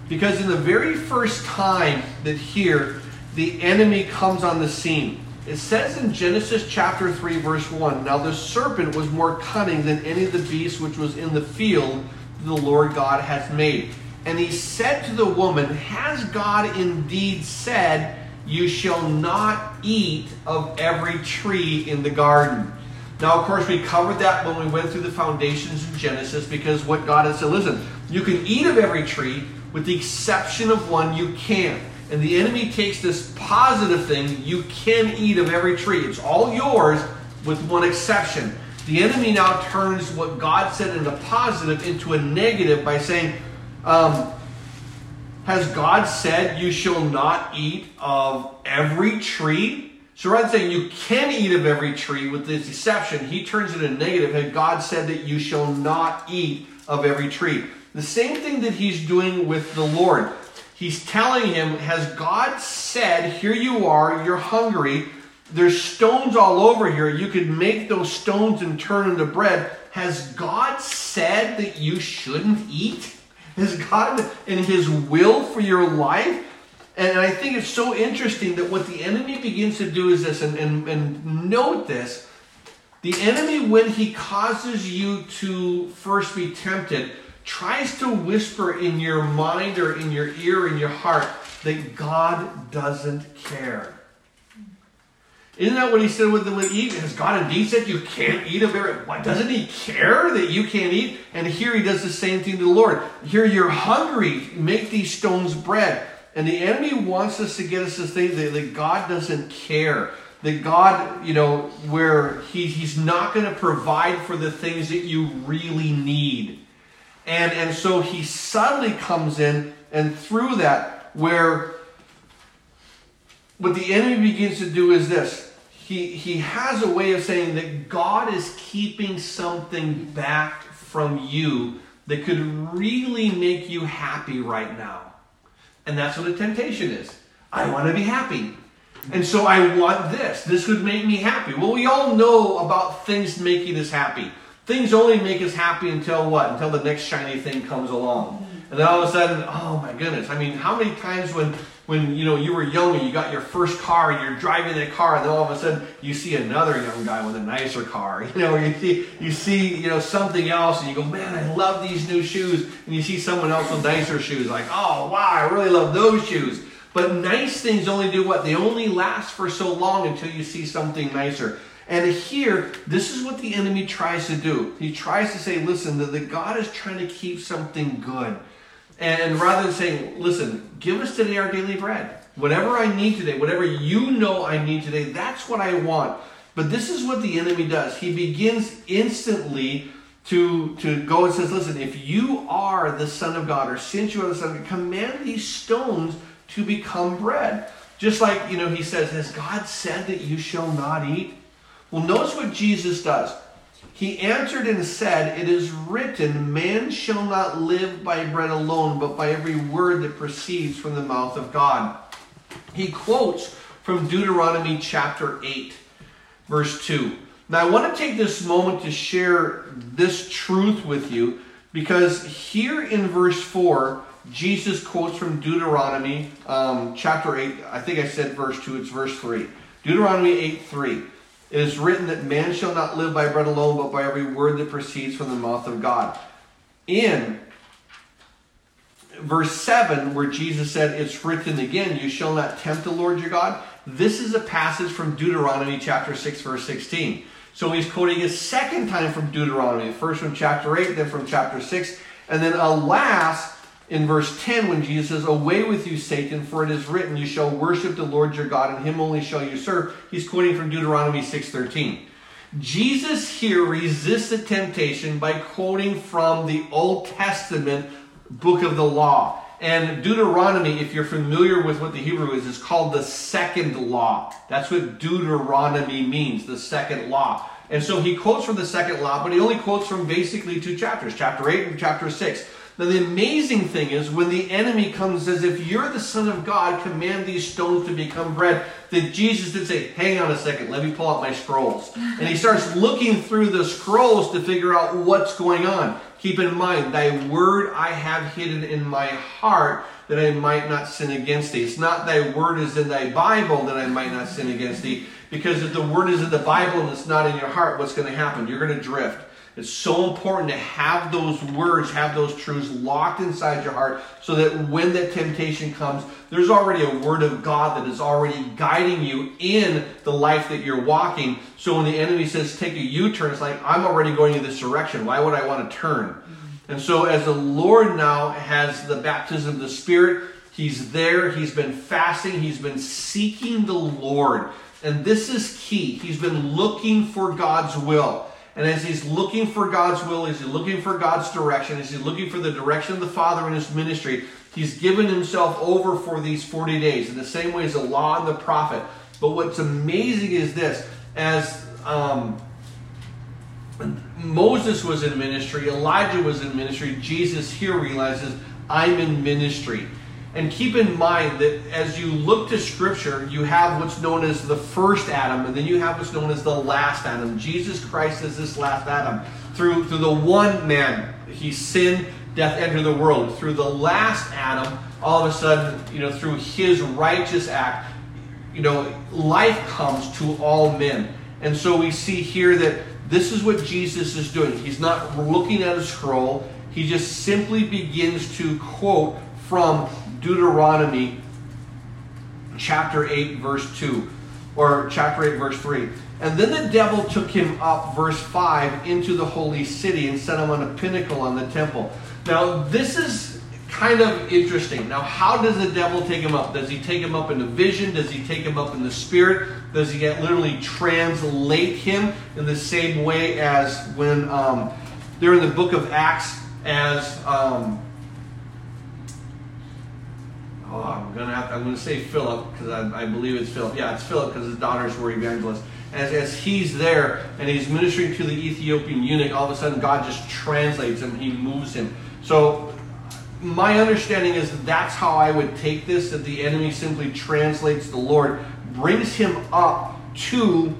S1: Because in the very first time that here the enemy comes on the scene, it says in Genesis chapter 3, verse 1 Now the serpent was more cunning than any of the beasts which was in the field the Lord God hath made. And he said to the woman, Has God indeed said, You shall not eat of every tree in the garden? Now, of course, we covered that when we went through the foundations in Genesis because what God has said, listen, you can eat of every tree with the exception of one you can't. And the enemy takes this positive thing, you can eat of every tree. It's all yours with one exception. The enemy now turns what God said in the positive into a negative by saying, um, Has God said you shall not eat of every tree? So rather than saying you can eat of every tree with this exception, he turns it into negative. Had God said that you shall not eat of every tree? The same thing that he's doing with the Lord. He's telling him, Has God said, Here you are, you're hungry, there's stones all over here. You could make those stones and turn into bread. Has God said that you shouldn't eat? Has God in His will for your life? And I think it's so interesting that what the enemy begins to do is this, and, and, and note this. The enemy, when he causes you to first be tempted, tries to whisper in your mind or in your ear, in your heart, that God doesn't care. Isn't that what he said with the eat? Has God indeed said you can't eat of it? What doesn't he care that you can't eat? And here he does the same thing to the Lord. Here you're hungry, make these stones bread. And the enemy wants us to get us to think that, that God doesn't care. That God, you know, where he, He's not going to provide for the things that you really need. And, and so he suddenly comes in, and through that, where what the enemy begins to do is this he, he has a way of saying that God is keeping something back from you that could really make you happy right now. And that's what a temptation is. I want to be happy. And so I want this. This would make me happy. Well, we all know about things making us happy. Things only make us happy until what? Until the next shiny thing comes along. And then all of a sudden, oh my goodness. I mean, how many times when when you know you were young and you got your first car and you're driving that car and then all of a sudden you see another young guy with a nicer car. You know you see you see you know something else and you go man i love these new shoes. And you see someone else with nicer shoes like oh wow i really love those shoes. But nice things only do what? They only last for so long until you see something nicer. And here this is what the enemy tries to do. He tries to say listen that the god is trying to keep something good and rather than saying, listen, give us today our daily bread. Whatever I need today, whatever you know I need today, that's what I want. But this is what the enemy does. He begins instantly to, to go and says, listen, if you are the Son of God, or since you are the Son of God, command these stones to become bread. Just like, you know, he says, has God said that you shall not eat? Well, notice what Jesus does. He answered and said, It is written, Man shall not live by bread alone, but by every word that proceeds from the mouth of God. He quotes from Deuteronomy chapter 8, verse 2. Now, I want to take this moment to share this truth with you because here in verse 4, Jesus quotes from Deuteronomy um, chapter 8. I think I said verse 2, it's verse 3. Deuteronomy 8 3. It is written that man shall not live by bread alone, but by every word that proceeds from the mouth of God. In verse 7, where Jesus said, It's written again, you shall not tempt the Lord your God. This is a passage from Deuteronomy chapter 6, verse 16. So he's quoting a second time from Deuteronomy, first from chapter 8, then from chapter 6. And then, alas, in verse 10 when Jesus says, Away with you, Satan, for it is written, You shall worship the Lord your God, and him only shall you serve. He's quoting from Deuteronomy 6.13. Jesus here resists the temptation by quoting from the Old Testament book of the law. And Deuteronomy, if you're familiar with what the Hebrew is, is called the second law. That's what Deuteronomy means, the second law. And so he quotes from the second law, but he only quotes from basically two chapters, chapter 8 and chapter 6. Now, the amazing thing is when the enemy comes as if you're the Son of God, command these stones to become bread, that Jesus did say, Hang on a second, let me pull out my scrolls. And he starts looking through the scrolls to figure out what's going on. Keep in mind, thy word I have hidden in my heart that I might not sin against thee. It's not thy word is in thy Bible that I might not sin against thee. Because if the word is in the Bible and it's not in your heart, what's going to happen? You're going to drift. It's so important to have those words, have those truths locked inside your heart so that when that temptation comes, there's already a word of God that is already guiding you in the life that you're walking. So when the enemy says take a U turn, it's like, I'm already going in this direction. Why would I want to turn? Mm-hmm. And so as the Lord now has the baptism of the Spirit, He's there, He's been fasting, He's been seeking the Lord. And this is key. He's been looking for God's will. And as he's looking for God's will, as he's looking for God's direction, as he's looking for the direction of the Father in his ministry, he's given himself over for these 40 days in the same way as the law and the prophet. But what's amazing is this as um, Moses was in ministry, Elijah was in ministry, Jesus here realizes, I'm in ministry. And keep in mind that as you look to Scripture, you have what's known as the first Adam, and then you have what's known as the last Adam. Jesus Christ is this last Adam. Through, through the one man, he sinned, death entered the world. Through the last Adam, all of a sudden, you know, through his righteous act, you know, life comes to all men. And so we see here that this is what Jesus is doing. He's not looking at a scroll. he just simply begins to quote from Deuteronomy chapter 8, verse 2, or chapter 8, verse 3. And then the devil took him up, verse 5, into the holy city and set him on a pinnacle on the temple. Now, this is kind of interesting. Now, how does the devil take him up? Does he take him up in a vision? Does he take him up in the spirit? Does he get literally translate him in the same way as when um, they're in the book of Acts as um, oh, I'm gonna have to, I'm gonna say Philip because I, I, believe it's Philip. Yeah, it's Philip because his daughters were evangelists. As, as he's there and he's ministering to the Ethiopian eunuch, all of a sudden God just translates him. He moves him. So my understanding is that that's how I would take this. That the enemy simply translates the Lord, brings him up to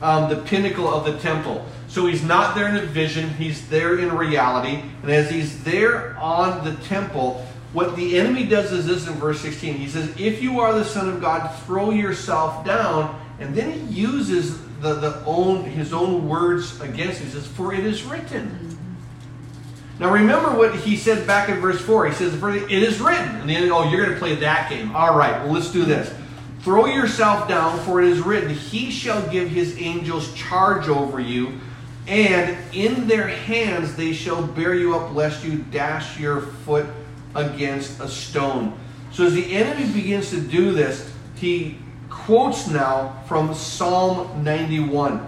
S1: um, the pinnacle of the temple. So he's not there in a vision, he's there in reality. And as he's there on the temple, what the enemy does is this in verse 16. He says, If you are the Son of God, throw yourself down. And then he uses the, the own, his own words against him. He says, For it is written. Now remember what he said back in verse 4. He says, it is written. And then, oh, you're going to play that game. All right, well, let's do this. Throw yourself down, for it is written, He shall give his angels charge over you, and in their hands they shall bear you up, lest you dash your foot against a stone. So as the enemy begins to do this, he quotes now from Psalm 91,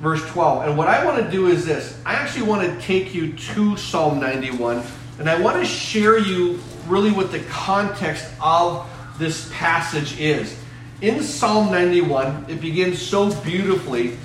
S1: verse 12. And what I want to do is this I actually want to take you to Psalm 91, and I want to share you really what the context of this passage is. In Psalm 91, it begins so beautifully.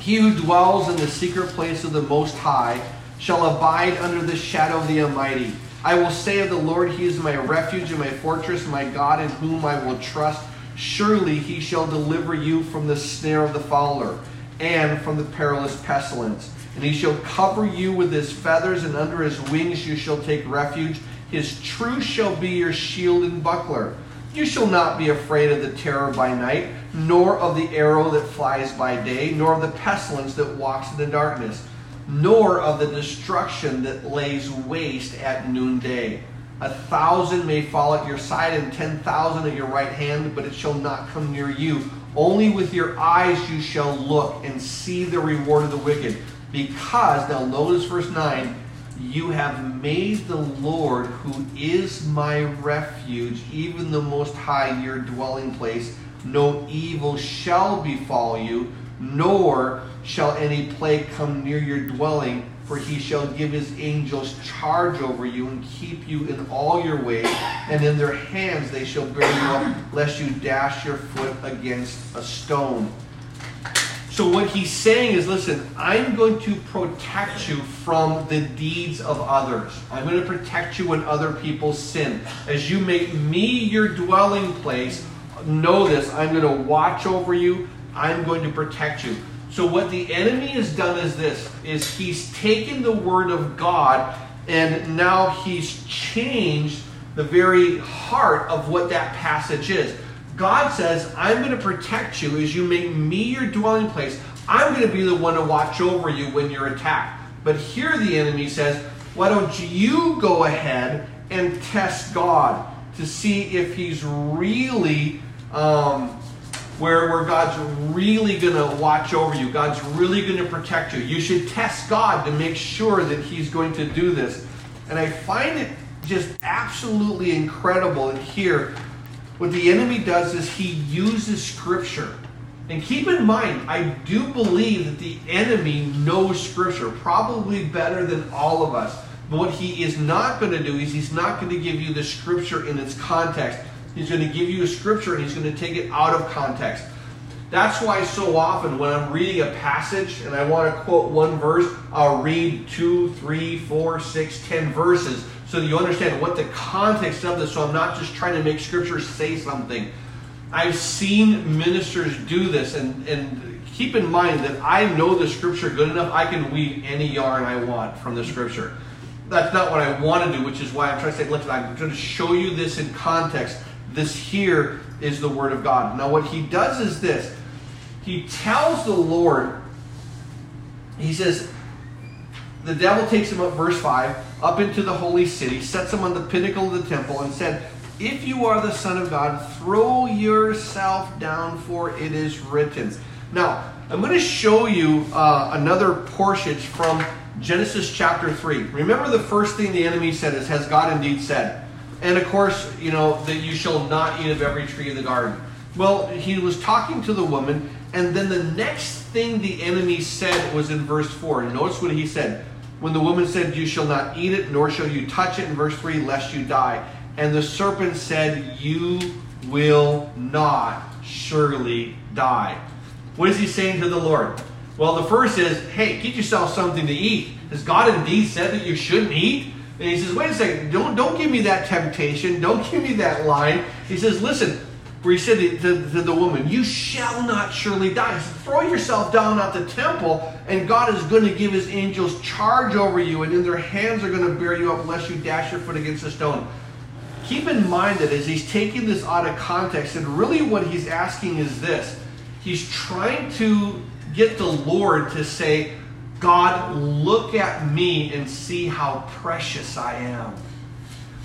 S1: He who dwells in the secret place of the Most High shall abide under the shadow of the Almighty. I will say of the Lord, He is my refuge and my fortress, my God in whom I will trust. Surely He shall deliver you from the snare of the fowler and from the perilous pestilence. And He shall cover you with His feathers, and under His wings you shall take refuge. His truth shall be your shield and buckler. You shall not be afraid of the terror by night, nor of the arrow that flies by day, nor of the pestilence that walks in the darkness nor of the destruction that lays waste at noonday. A thousand may fall at your side and ten thousand at your right hand, but it shall not come near you. Only with your eyes you shall look and see the reward of the wicked. Because, now notice verse 9, you have made the Lord, who is my refuge, even the Most High, your dwelling place. No evil shall befall you, nor shall any plague come near your dwelling, for he shall give his angels charge over you and keep you in all your ways, and in their hands they shall bear you up, lest you dash your foot against a stone. So, what he's saying is listen, I'm going to protect you from the deeds of others. I'm going to protect you when other people sin. As you make me your dwelling place, know this I'm going to watch over you, I'm going to protect you. So what the enemy has done is this is he's taken the word of God and now he's changed the very heart of what that passage is. God says, I'm going to protect you as you make me your dwelling place. I'm going to be the one to watch over you when you're attacked. But here the enemy says, why don't you go ahead and test God to see if he's really um, where, where God's really going to watch over you. God's really going to protect you. You should test God to make sure that He's going to do this. And I find it just absolutely incredible And here. What the enemy does is he uses Scripture. And keep in mind, I do believe that the enemy knows Scripture probably better than all of us. But what he is not going to do is he's not going to give you the Scripture in its context. He's going to give you a scripture and he's going to take it out of context. That's why so often when I'm reading a passage and I want to quote one verse, I'll read two, three, four, six, ten verses so that you understand what the context of this. So I'm not just trying to make scripture say something. I've seen ministers do this, and, and keep in mind that I know the scripture good enough, I can weave any yarn I want from the scripture. That's not what I want to do, which is why I'm trying to say, listen, I'm going to show you this in context this here is the Word of God. Now, what he does is this He tells the Lord, He says, the devil takes him up, verse 5, up into the holy city, sets him on the pinnacle of the temple, and said, If you are the Son of God, throw yourself down, for it is written. Now, I'm going to show you uh, another portion from Genesis chapter 3. Remember the first thing the enemy said is, Has God indeed said? And of course, you know, that you shall not eat of every tree of the garden. Well, he was talking to the woman, and then the next thing the enemy said was in verse 4. Notice what he said. When the woman said, You shall not eat it, nor shall you touch it, in verse 3, lest you die. And the serpent said, You will not surely die. What is he saying to the Lord? Well, the first is, Hey, get yourself something to eat. Has God indeed said that you shouldn't eat? And he says, Wait a second, don't, don't give me that temptation. Don't give me that line. He says, Listen, where he said to, to, to, the woman, You shall not surely die. Said, Throw yourself down at the temple, and God is going to give his angels charge over you, and in their hands are going to bear you up, lest you dash your foot against a stone. Keep in mind that as he's taking this out of context, and really what he's asking is this He's trying to get the Lord to say, God, look at me and see how precious I am.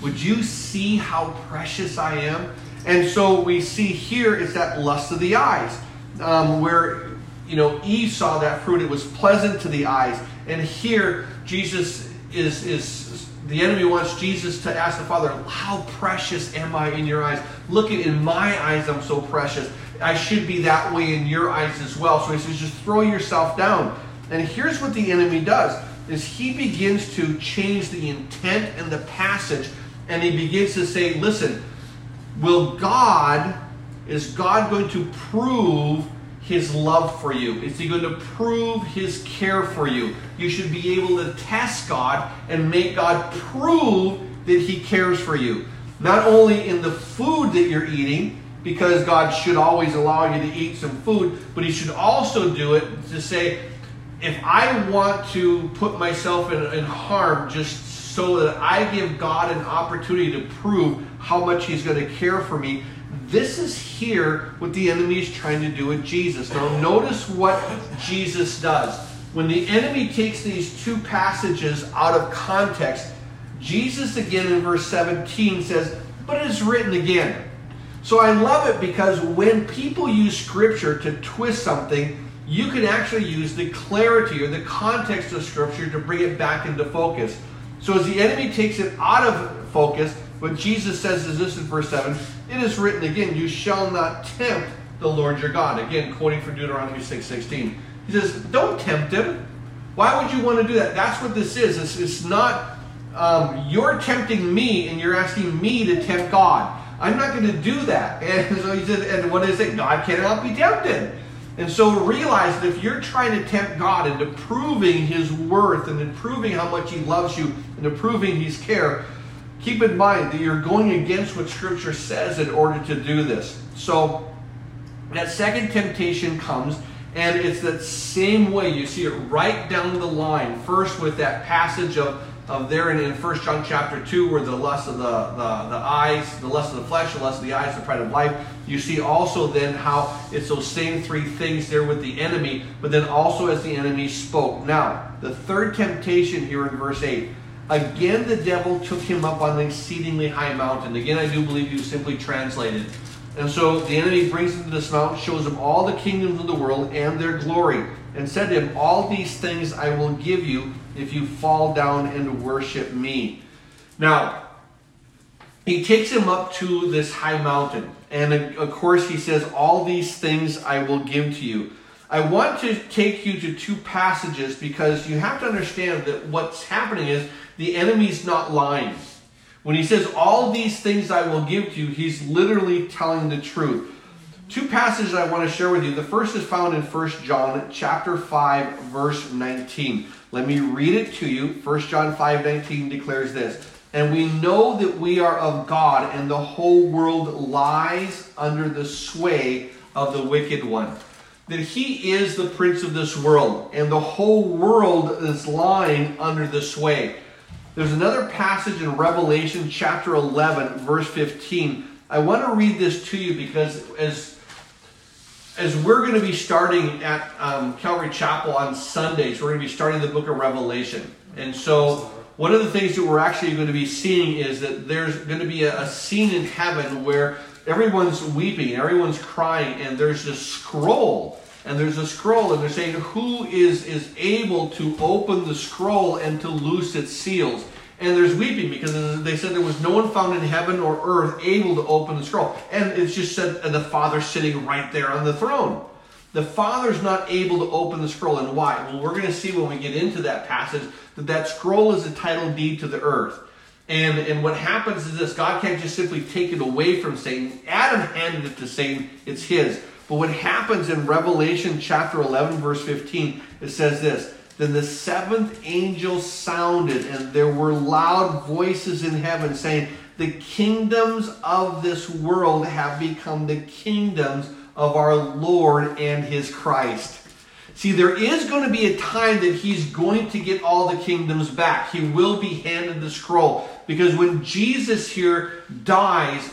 S1: Would you see how precious I am? And so we see here is that lust of the eyes, um, where you know Eve saw that fruit; it was pleasant to the eyes. And here Jesus is is the enemy wants Jesus to ask the Father, "How precious am I in your eyes? Look at in my eyes, I'm so precious. I should be that way in your eyes as well." So he says, "Just throw yourself down." And here's what the enemy does: is he begins to change the intent and the passage, and he begins to say, "Listen." Will God, is God going to prove his love for you? Is he going to prove his care for you? You should be able to test God and make God prove that he cares for you. Not only in the food that you're eating, because God should always allow you to eat some food, but he should also do it to say, if I want to put myself in, in harm just so that I give God an opportunity to prove how much He's going to care for me. This is here what the enemy is trying to do with Jesus. Now, notice what Jesus does. When the enemy takes these two passages out of context, Jesus again in verse 17 says, But it is written again. So I love it because when people use scripture to twist something, you can actually use the clarity or the context of scripture to bring it back into focus. So as the enemy takes it out of focus, what Jesus says is this in verse 7 It is written again, You shall not tempt the Lord your God. Again, quoting from Deuteronomy 6 16. He says, Don't tempt him. Why would you want to do that? That's what this is. It's, it's not, um, you're tempting me and you're asking me to tempt God. I'm not going to do that. And so he says, and what is it? God cannot be tempted. And so realize that if you're trying to tempt God into proving his worth and proving how much he loves you and proving his care, keep in mind that you're going against what scripture says in order to do this. So that second temptation comes and it's that same way. You see it right down the line. First with that passage of of there in, in 1 John chapter 2, where the lust of the, the, the eyes, the lust of the flesh, the lust of the eyes, the pride of life. You see also then how it's those same three things there with the enemy, but then also as the enemy spoke. Now, the third temptation here in verse 8. Again, the devil took him up on an exceedingly high mountain. Again, I do believe you simply translated. And so the enemy brings him to this mountain, shows him all the kingdoms of the world and their glory, and said to him, All these things I will give you if you fall down and worship me. Now, he takes him up to this high mountain. And uh, of course, he says, All these things I will give to you. I want to take you to two passages because you have to understand that what's happening is the enemy's not lying. When he says, All these things I will give to you, he's literally telling the truth. Two passages I want to share with you. The first is found in 1 John chapter 5 verse 19. Let me read it to you. 1 John 5 19 declares this. And we know that we are of God, and the whole world lies under the sway of the wicked one. That he is the prince of this world, and the whole world is lying under the sway. There's another passage in Revelation chapter 11, verse 15. I want to read this to you because as as we're going to be starting at um, Calvary Chapel on Sundays, we're going to be starting the book of Revelation. And so, one of the things that we're actually going to be seeing is that there's going to be a, a scene in heaven where everyone's weeping, and everyone's crying, and there's this scroll. And there's a scroll, and they're saying, Who is, is able to open the scroll and to loose its seals? And there's weeping because they said there was no one found in heaven or earth able to open the scroll. And it's just said the Father sitting right there on the throne. The Father's not able to open the scroll. And why? Well, we're going to see when we get into that passage that that scroll is a title deed to the earth. And, and what happens is this God can't just simply take it away from Satan. Adam handed it to Satan, it's his. But what happens in Revelation chapter 11, verse 15, it says this Then the seventh angel sounded, and there were loud voices in heaven saying, The kingdoms of this world have become the kingdoms of our Lord and his Christ. See, there is going to be a time that he's going to get all the kingdoms back. He will be handed the scroll. Because when Jesus here dies,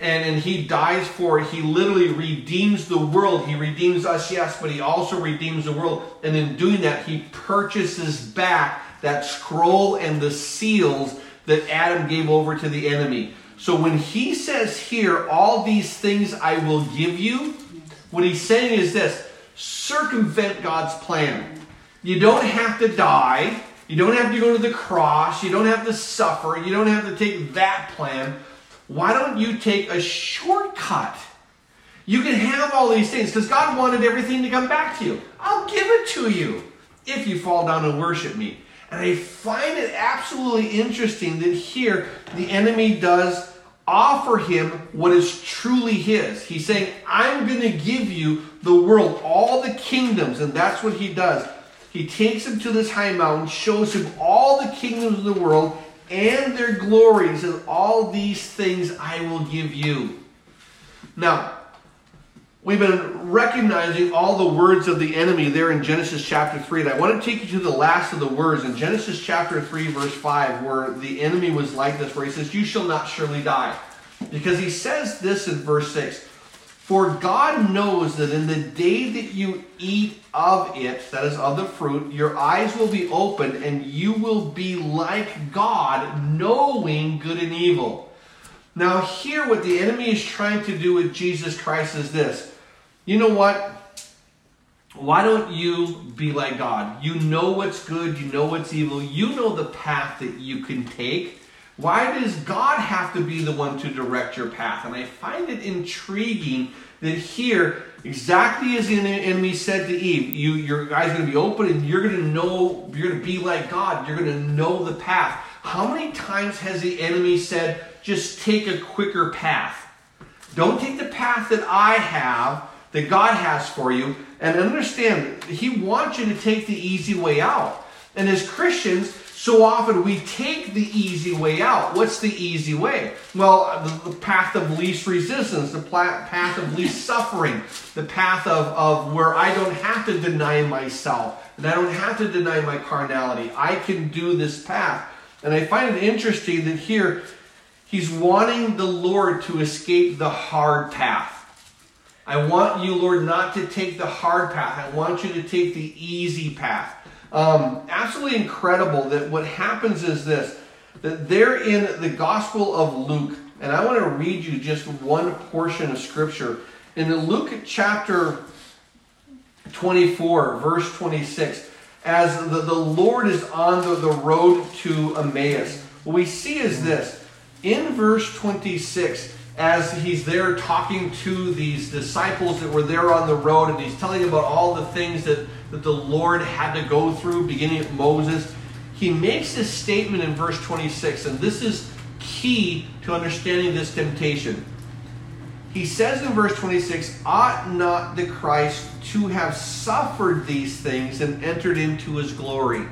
S1: and, and he dies for it, he literally redeems the world. He redeems us, yes, but he also redeems the world. And in doing that, he purchases back that scroll and the seals that Adam gave over to the enemy. So when he says here, all these things I will give you, what he's saying is this circumvent God's plan. You don't have to die. You don't have to go to the cross. You don't have to suffer. You don't have to take that plan. Why don't you take a shortcut? You can have all these things because God wanted everything to come back to you. I'll give it to you if you fall down and worship me. And I find it absolutely interesting that here the enemy does offer him what is truly his. He's saying, I'm going to give you the world, all the kingdoms. And that's what he does. He takes him to this high mountain, shows him all the kingdoms of the world and their glory. He says, All these things I will give you. Now, we've been recognizing all the words of the enemy there in Genesis chapter 3. And I want to take you to the last of the words in Genesis chapter 3, verse 5, where the enemy was like this, where he says, You shall not surely die. Because he says this in verse 6 For God knows that in the day that you eat of it, that is, of the fruit, your eyes will be opened and you will be like God, knowing good and evil. Now, here, what the enemy is trying to do with Jesus Christ is this. You know what? Why don't you be like God? You know what's good, you know what's evil, you know the path that you can take. Why does God have to be the one to direct your path? And I find it intriguing that here, exactly as the enemy said to Eve, you, your eyes are going to be open and you're going to know, you're going to be like God. You're going to know the path. How many times has the enemy said, just take a quicker path? Don't take the path that I have, that God has for you, and understand, He wants you to take the easy way out. And as Christians, so often we take the easy way out. What's the easy way? Well, the, the path of least resistance, the path of least suffering, the path of, of where I don't have to deny myself and I don't have to deny my carnality. I can do this path. And I find it interesting that here he's wanting the Lord to escape the hard path. I want you, Lord, not to take the hard path. I want you to take the easy path. Um, absolutely incredible that what happens is this that they're in the Gospel of Luke, and I want to read you just one portion of Scripture. In Luke chapter 24, verse 26, as the, the Lord is on the, the road to Emmaus, what we see is this. In verse 26, as he's there talking to these disciples that were there on the road, and he's telling about all the things that that the Lord had to go through, beginning with Moses, he makes this statement in verse 26, and this is key to understanding this temptation. He says in verse 26, Ought not the Christ to have suffered these things and entered into his glory?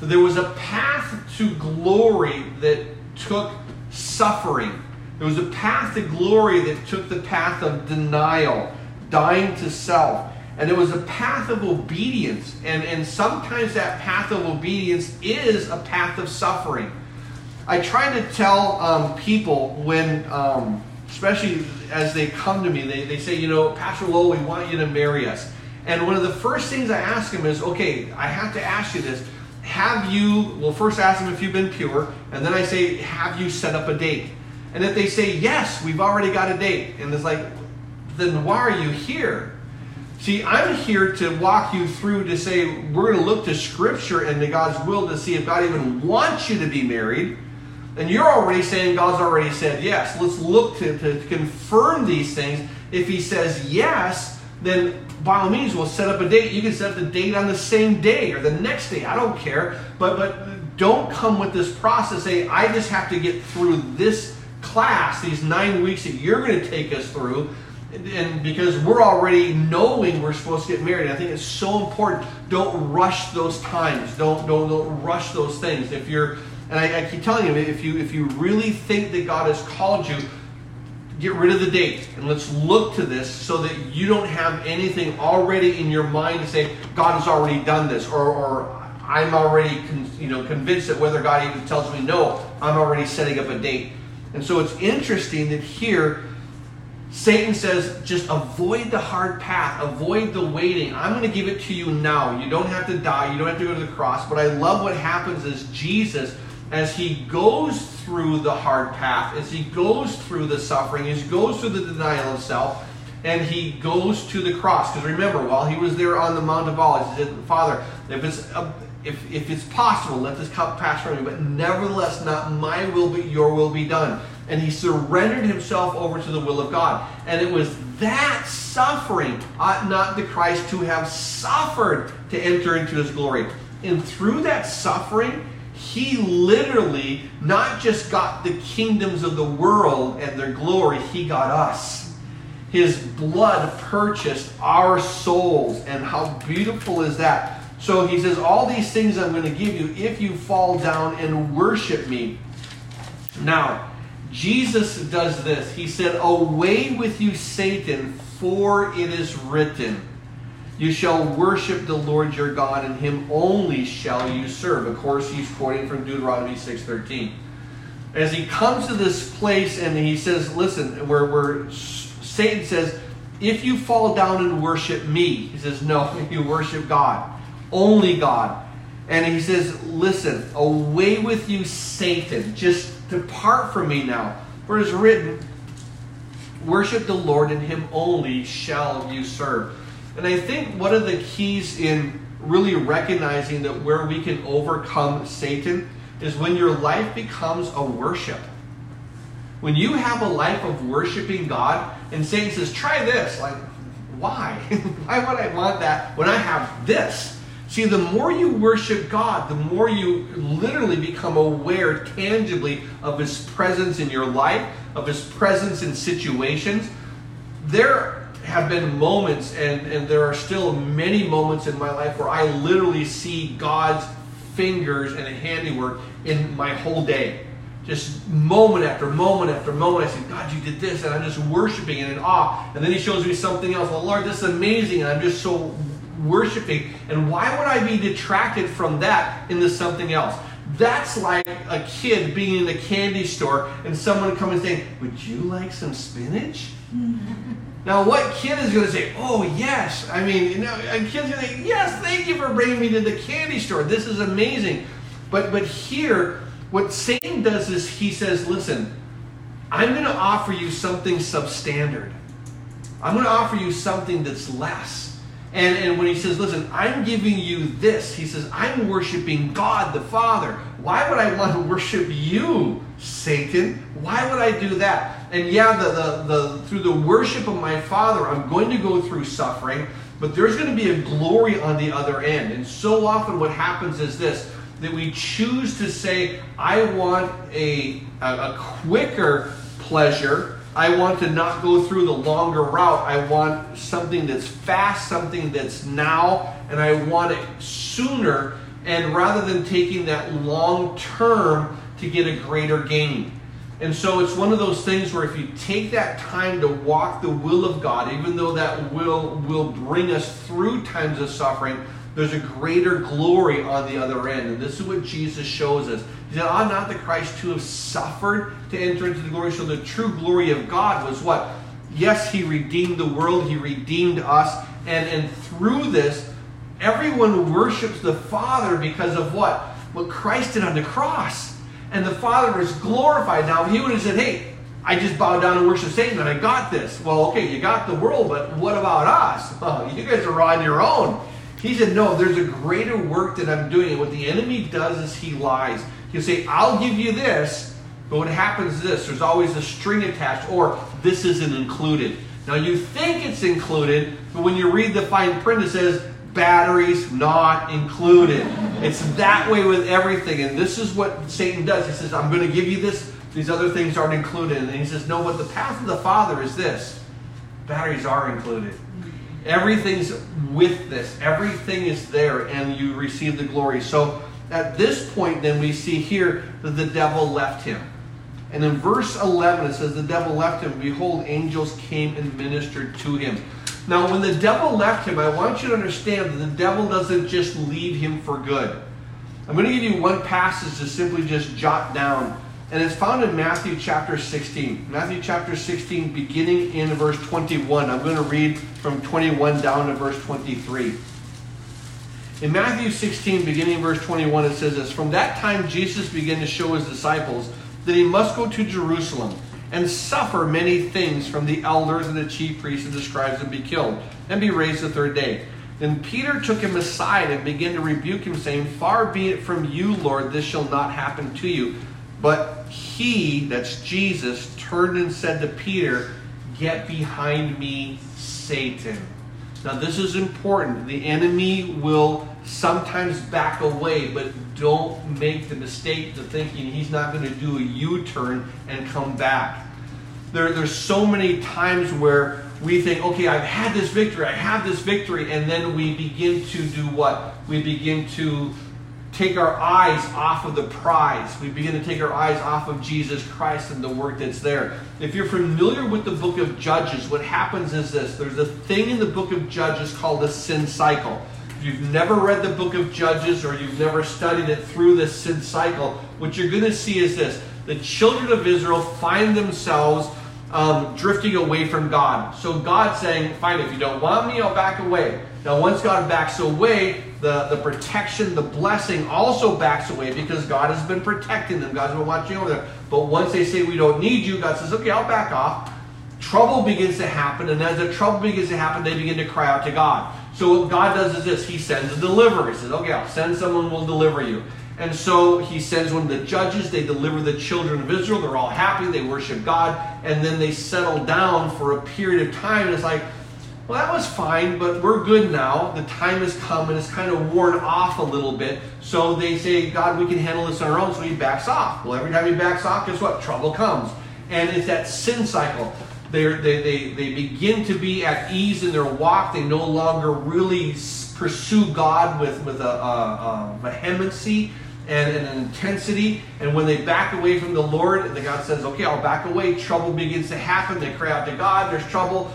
S1: So there was a path to glory that took suffering. There was a path to glory that took the path of denial, dying to self. And it was a path of obedience. And, and sometimes that path of obedience is a path of suffering. I try to tell um, people when, um, especially as they come to me, they, they say, you know, Pastor Lowell, we want you to marry us. And one of the first things I ask them is, okay, I have to ask you this. have you, well, first ask them if you've been pure, and then I say, have you set up a date? And if they say, yes, we've already got a date, and it's like, then why are you here? See, I'm here to walk you through to say we're going to look to Scripture and to God's will to see if God even wants you to be married. And you're already saying God's already said yes. Let's look to, to confirm these things. If He says yes, then by all means we'll set up a date. You can set up the date on the same day or the next day. I don't care. But but don't come with this process. Say I just have to get through this class, these nine weeks that you're going to take us through and because we're already knowing we're supposed to get married i think it's so important don't rush those times. Don't don't, don't rush those things. If you're and I, I, keep telling you if you if you really think that god has called you get rid of the date and let's look to this so that you don't have anything already in your mind to say god has already done this or, or i'm already con, you know convinced that whether god even tells me no i'm already setting up a date. And so it's interesting that here Satan says, just avoid the hard path, avoid the waiting. I'm going to give it to you now. You don't have to die, you don't have to go to the cross. But I love what happens is Jesus, as he goes through the hard path, as he goes through the suffering, as he goes through the denial of self, and he goes to the cross. Because remember, while he was there on the Mount of Olives, he said, Father, if it's, uh, if, if it's possible, let this cup pass from me. But nevertheless, not my will, but your will be done and he surrendered himself over to the will of God. And it was that suffering ought not the Christ to have suffered to enter into his glory. And through that suffering, he literally not just got the kingdoms of the world and their glory, he got us. His blood purchased our souls. And how beautiful is that? So he says, All these things I'm going to give you if you fall down and worship me. Now, Jesus does this. He said, Away with you, Satan, for it is written, You shall worship the Lord your God, and him only shall you serve. Of course, he's quoting from Deuteronomy 6.13. As he comes to this place and he says, Listen, where, where Satan says, If you fall down and worship me, he says, No, you worship God. Only God. And he says, Listen, away with you, Satan. Just Depart from me now. For it is written, Worship the Lord, and him only shall you serve. And I think one of the keys in really recognizing that where we can overcome Satan is when your life becomes a worship. When you have a life of worshiping God, and Satan says, Try this. Like, why? why would I want that when I have this? See, the more you worship God, the more you literally become aware tangibly of His presence in your life, of His presence in situations. There have been moments, and, and there are still many moments in my life where I literally see God's fingers and handiwork in my whole day. Just moment after moment after moment, I say, God, you did this, and I'm just worshiping and in awe. And then He shows me something else. Well, Lord, this is amazing, and I'm just so worshiping. And why would I be detracted from that into something else? That's like a kid being in the candy store and someone coming and saying, Would you like some spinach? now, what kid is going to say, Oh, yes? I mean, you know, a kid's going to say, Yes, thank you for bringing me to the candy store. This is amazing. But, but here, what Satan does is he says, Listen, I'm going to offer you something substandard. I'm going to offer you something that's less. And, and when he says, listen, I'm giving you this, he says, I'm worshiping God the Father. Why would I want to worship you, Satan? Why would I do that? And yeah, the, the, the, through the worship of my Father, I'm going to go through suffering, but there's going to be a glory on the other end. And so often what happens is this that we choose to say, I want a, a, a quicker pleasure I want to not go through the longer route. I want something that's fast, something that's now, and I want it sooner. And rather than taking that long term to get a greater gain. And so it's one of those things where if you take that time to walk the will of God, even though that will will bring us through times of suffering, there's a greater glory on the other end. And this is what Jesus shows us. He said, I'm not the Christ to have suffered to enter into the glory? So the true glory of God was what? Yes, he redeemed the world, he redeemed us, and, and through this, Everyone worships the Father because of what? What Christ did on the cross. And the Father is glorified. Now, if he would have said, hey, I just bowed down and worshiped Satan and I got this. Well, okay, you got the world, but what about us? Well, you guys are on your own. He said, no, there's a greater work that I'm doing. And what the enemy does is he lies. He'll say, I'll give you this, but what happens is this there's always a string attached, or this isn't included. Now, you think it's included, but when you read the fine print, it says, batteries not included. It's that way with everything. And this is what Satan does. He says, I'm going to give you this. These other things aren't included. And he says, No, but the path of the Father is this. Batteries are included. Everything's with this. Everything is there, and you receive the glory. So at this point, then we see here that the devil left him. And in verse 11, it says, The devil left him. Behold, angels came and ministered to him. Now, when the devil left him, I want you to understand that the devil doesn't just leave him for good. I'm going to give you one passage to simply just jot down. And it's found in Matthew chapter 16. Matthew chapter 16, beginning in verse 21. I'm going to read from 21 down to verse 23. In Matthew 16, beginning in verse 21, it says this From that time, Jesus began to show his disciples that he must go to Jerusalem and suffer many things from the elders and the chief priests and the scribes and be killed and be raised the third day. Then Peter took him aside and began to rebuke him, saying, Far be it from you, Lord, this shall not happen to you. But he, that's Jesus, turned and said to Peter, Get behind me, Satan. Now, this is important. The enemy will sometimes back away, but don't make the mistake of thinking he's not going to do a U turn and come back. There, there's so many times where we think, okay, I've had this victory, I have this victory, and then we begin to do what? We begin to take our eyes off of the prize. We begin to take our eyes off of Jesus Christ and the work that's there. If you're familiar with the book of Judges, what happens is this there's a thing in the book of Judges called the sin cycle. If you've never read the book of Judges or you've never studied it through this sin cycle, what you're going to see is this the children of Israel find themselves um, drifting away from God. So God's saying, Fine, if you don't want me, I'll back away. Now, once God backs away, the, the protection, the blessing also backs away because God has been protecting them. God's been watching over them. But once they say, We don't need you, God says, Okay, I'll back off. Trouble begins to happen, and as the trouble begins to happen, they begin to cry out to God. So, what God does is this He sends a deliverer. He says, Okay, I'll send someone will deliver you. And so he sends one of the judges. They deliver the children of Israel. They're all happy. They worship God. And then they settle down for a period of time. And it's like, well, that was fine, but we're good now. The time has come and it's kind of worn off a little bit. So they say, God, we can handle this on our own. So he backs off. Well, every time he backs off, guess what? Trouble comes. And it's that sin cycle. They're, they, they, they begin to be at ease in their walk. They no longer really pursue God with, with a, a, a vehemency and, and, an intensity. And when they back away from the Lord, the God says, okay, I'll back away. Trouble begins to happen. They cry out to God. There's trouble.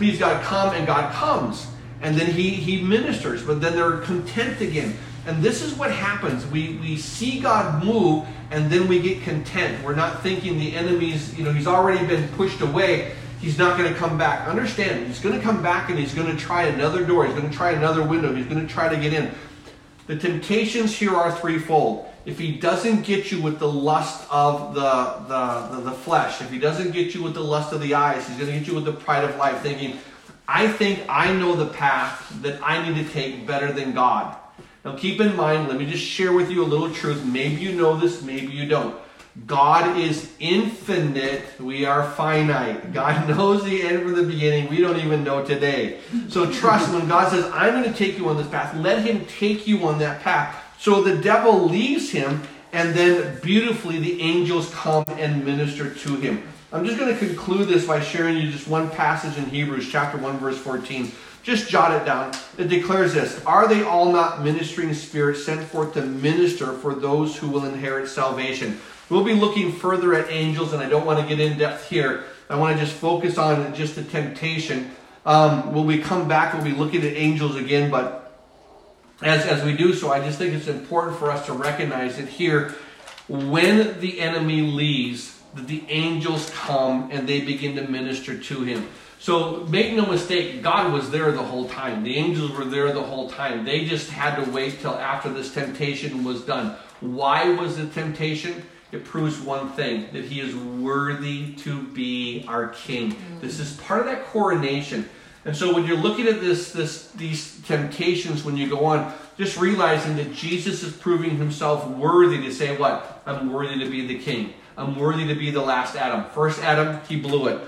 S1: Please, God, come. And God comes. And then he, he ministers. But then they're content again. And this is what happens. We, we see God move, and then we get content. We're not thinking the enemy's, you know, he's already been pushed away. He's not going to come back. Understand, he's going to come back and he's going to try another door. He's going to try another window. He's going to try to get in. The temptations here are threefold. If he doesn't get you with the lust of the, the, the, the flesh, if he doesn't get you with the lust of the eyes, he's going to get you with the pride of life, thinking, I think I know the path that I need to take better than God. Now keep in mind, let me just share with you a little truth. Maybe you know this, maybe you don't. God is infinite. We are finite. God knows the end from the beginning. We don't even know today. So trust when God says, I'm going to take you on this path, let Him take you on that path. So the devil leaves him, and then beautifully the angels come and minister to him. I'm just going to conclude this by sharing you just one passage in Hebrews chapter 1, verse 14. Just jot it down. It declares this Are they all not ministering spirits sent forth to minister for those who will inherit salvation? We'll be looking further at angels, and I don't want to get in depth here. I want to just focus on just the temptation. Um, when we come back, we'll be looking at angels again, but as, as we do so, I just think it's important for us to recognize that here, when the enemy leaves, that the angels come and they begin to minister to him. So make no mistake, God was there the whole time. The angels were there the whole time. They just had to wait till after this temptation was done. Why was the temptation? It proves one thing that he is worthy to be our king. Mm. This is part of that coronation. And so when you're looking at this, this, these temptations, when you go on, just realizing that Jesus is proving himself worthy to say, What? I'm worthy to be the king. I'm worthy to be the last Adam. First Adam, he blew it.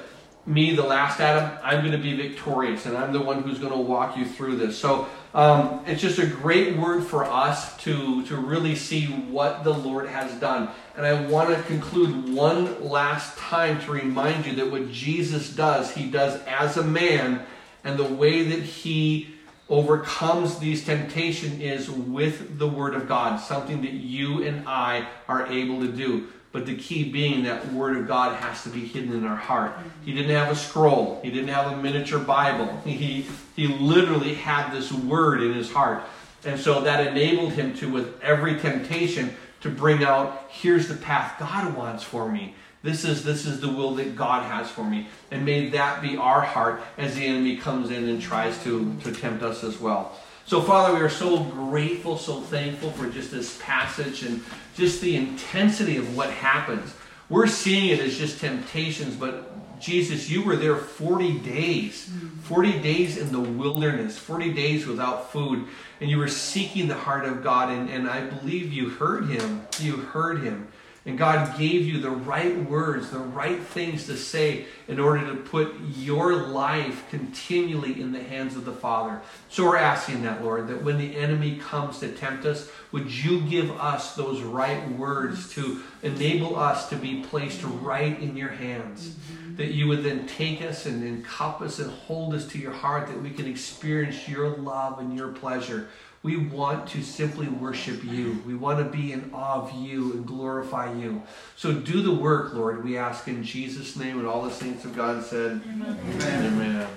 S1: Me, the last Adam, I'm going to be victorious, and I'm the one who's going to walk you through this. So um, it's just a great word for us to, to really see what the Lord has done. And I want to conclude one last time to remind you that what Jesus does, he does as a man, and the way that he overcomes these temptations is with the Word of God, something that you and I are able to do. But the key being that Word of God has to be hidden in our heart. He didn't have a scroll. He didn't have a miniature Bible. He, he literally had this Word in his heart. And so that enabled him to, with every temptation, to bring out, here's the path God wants for me. This is, this is the will that God has for me. And may that be our heart as the enemy comes in and tries to, to tempt us as well. So, Father, we are so grateful, so thankful for just this passage and just the intensity of what happens. We're seeing it as just temptations, but Jesus, you were there 40 days, mm-hmm. 40 days in the wilderness, 40 days without food, and you were seeking the heart of God, and, and I believe you heard him. You heard him. And God gave you the right words, the right things to say in order to put your life continually in the hands of the Father. So we're asking that, Lord, that when the enemy comes to tempt us, would you give us those right words to enable us to be placed right in your hands? Mm-hmm. That you would then take us and encompass and hold us to your heart, that we can experience your love and your pleasure. We want to simply worship you. We want to be in awe of you and glorify you. So do the work, Lord, we ask in Jesus' name. And all the saints of God said, Amen. Amen. Amen.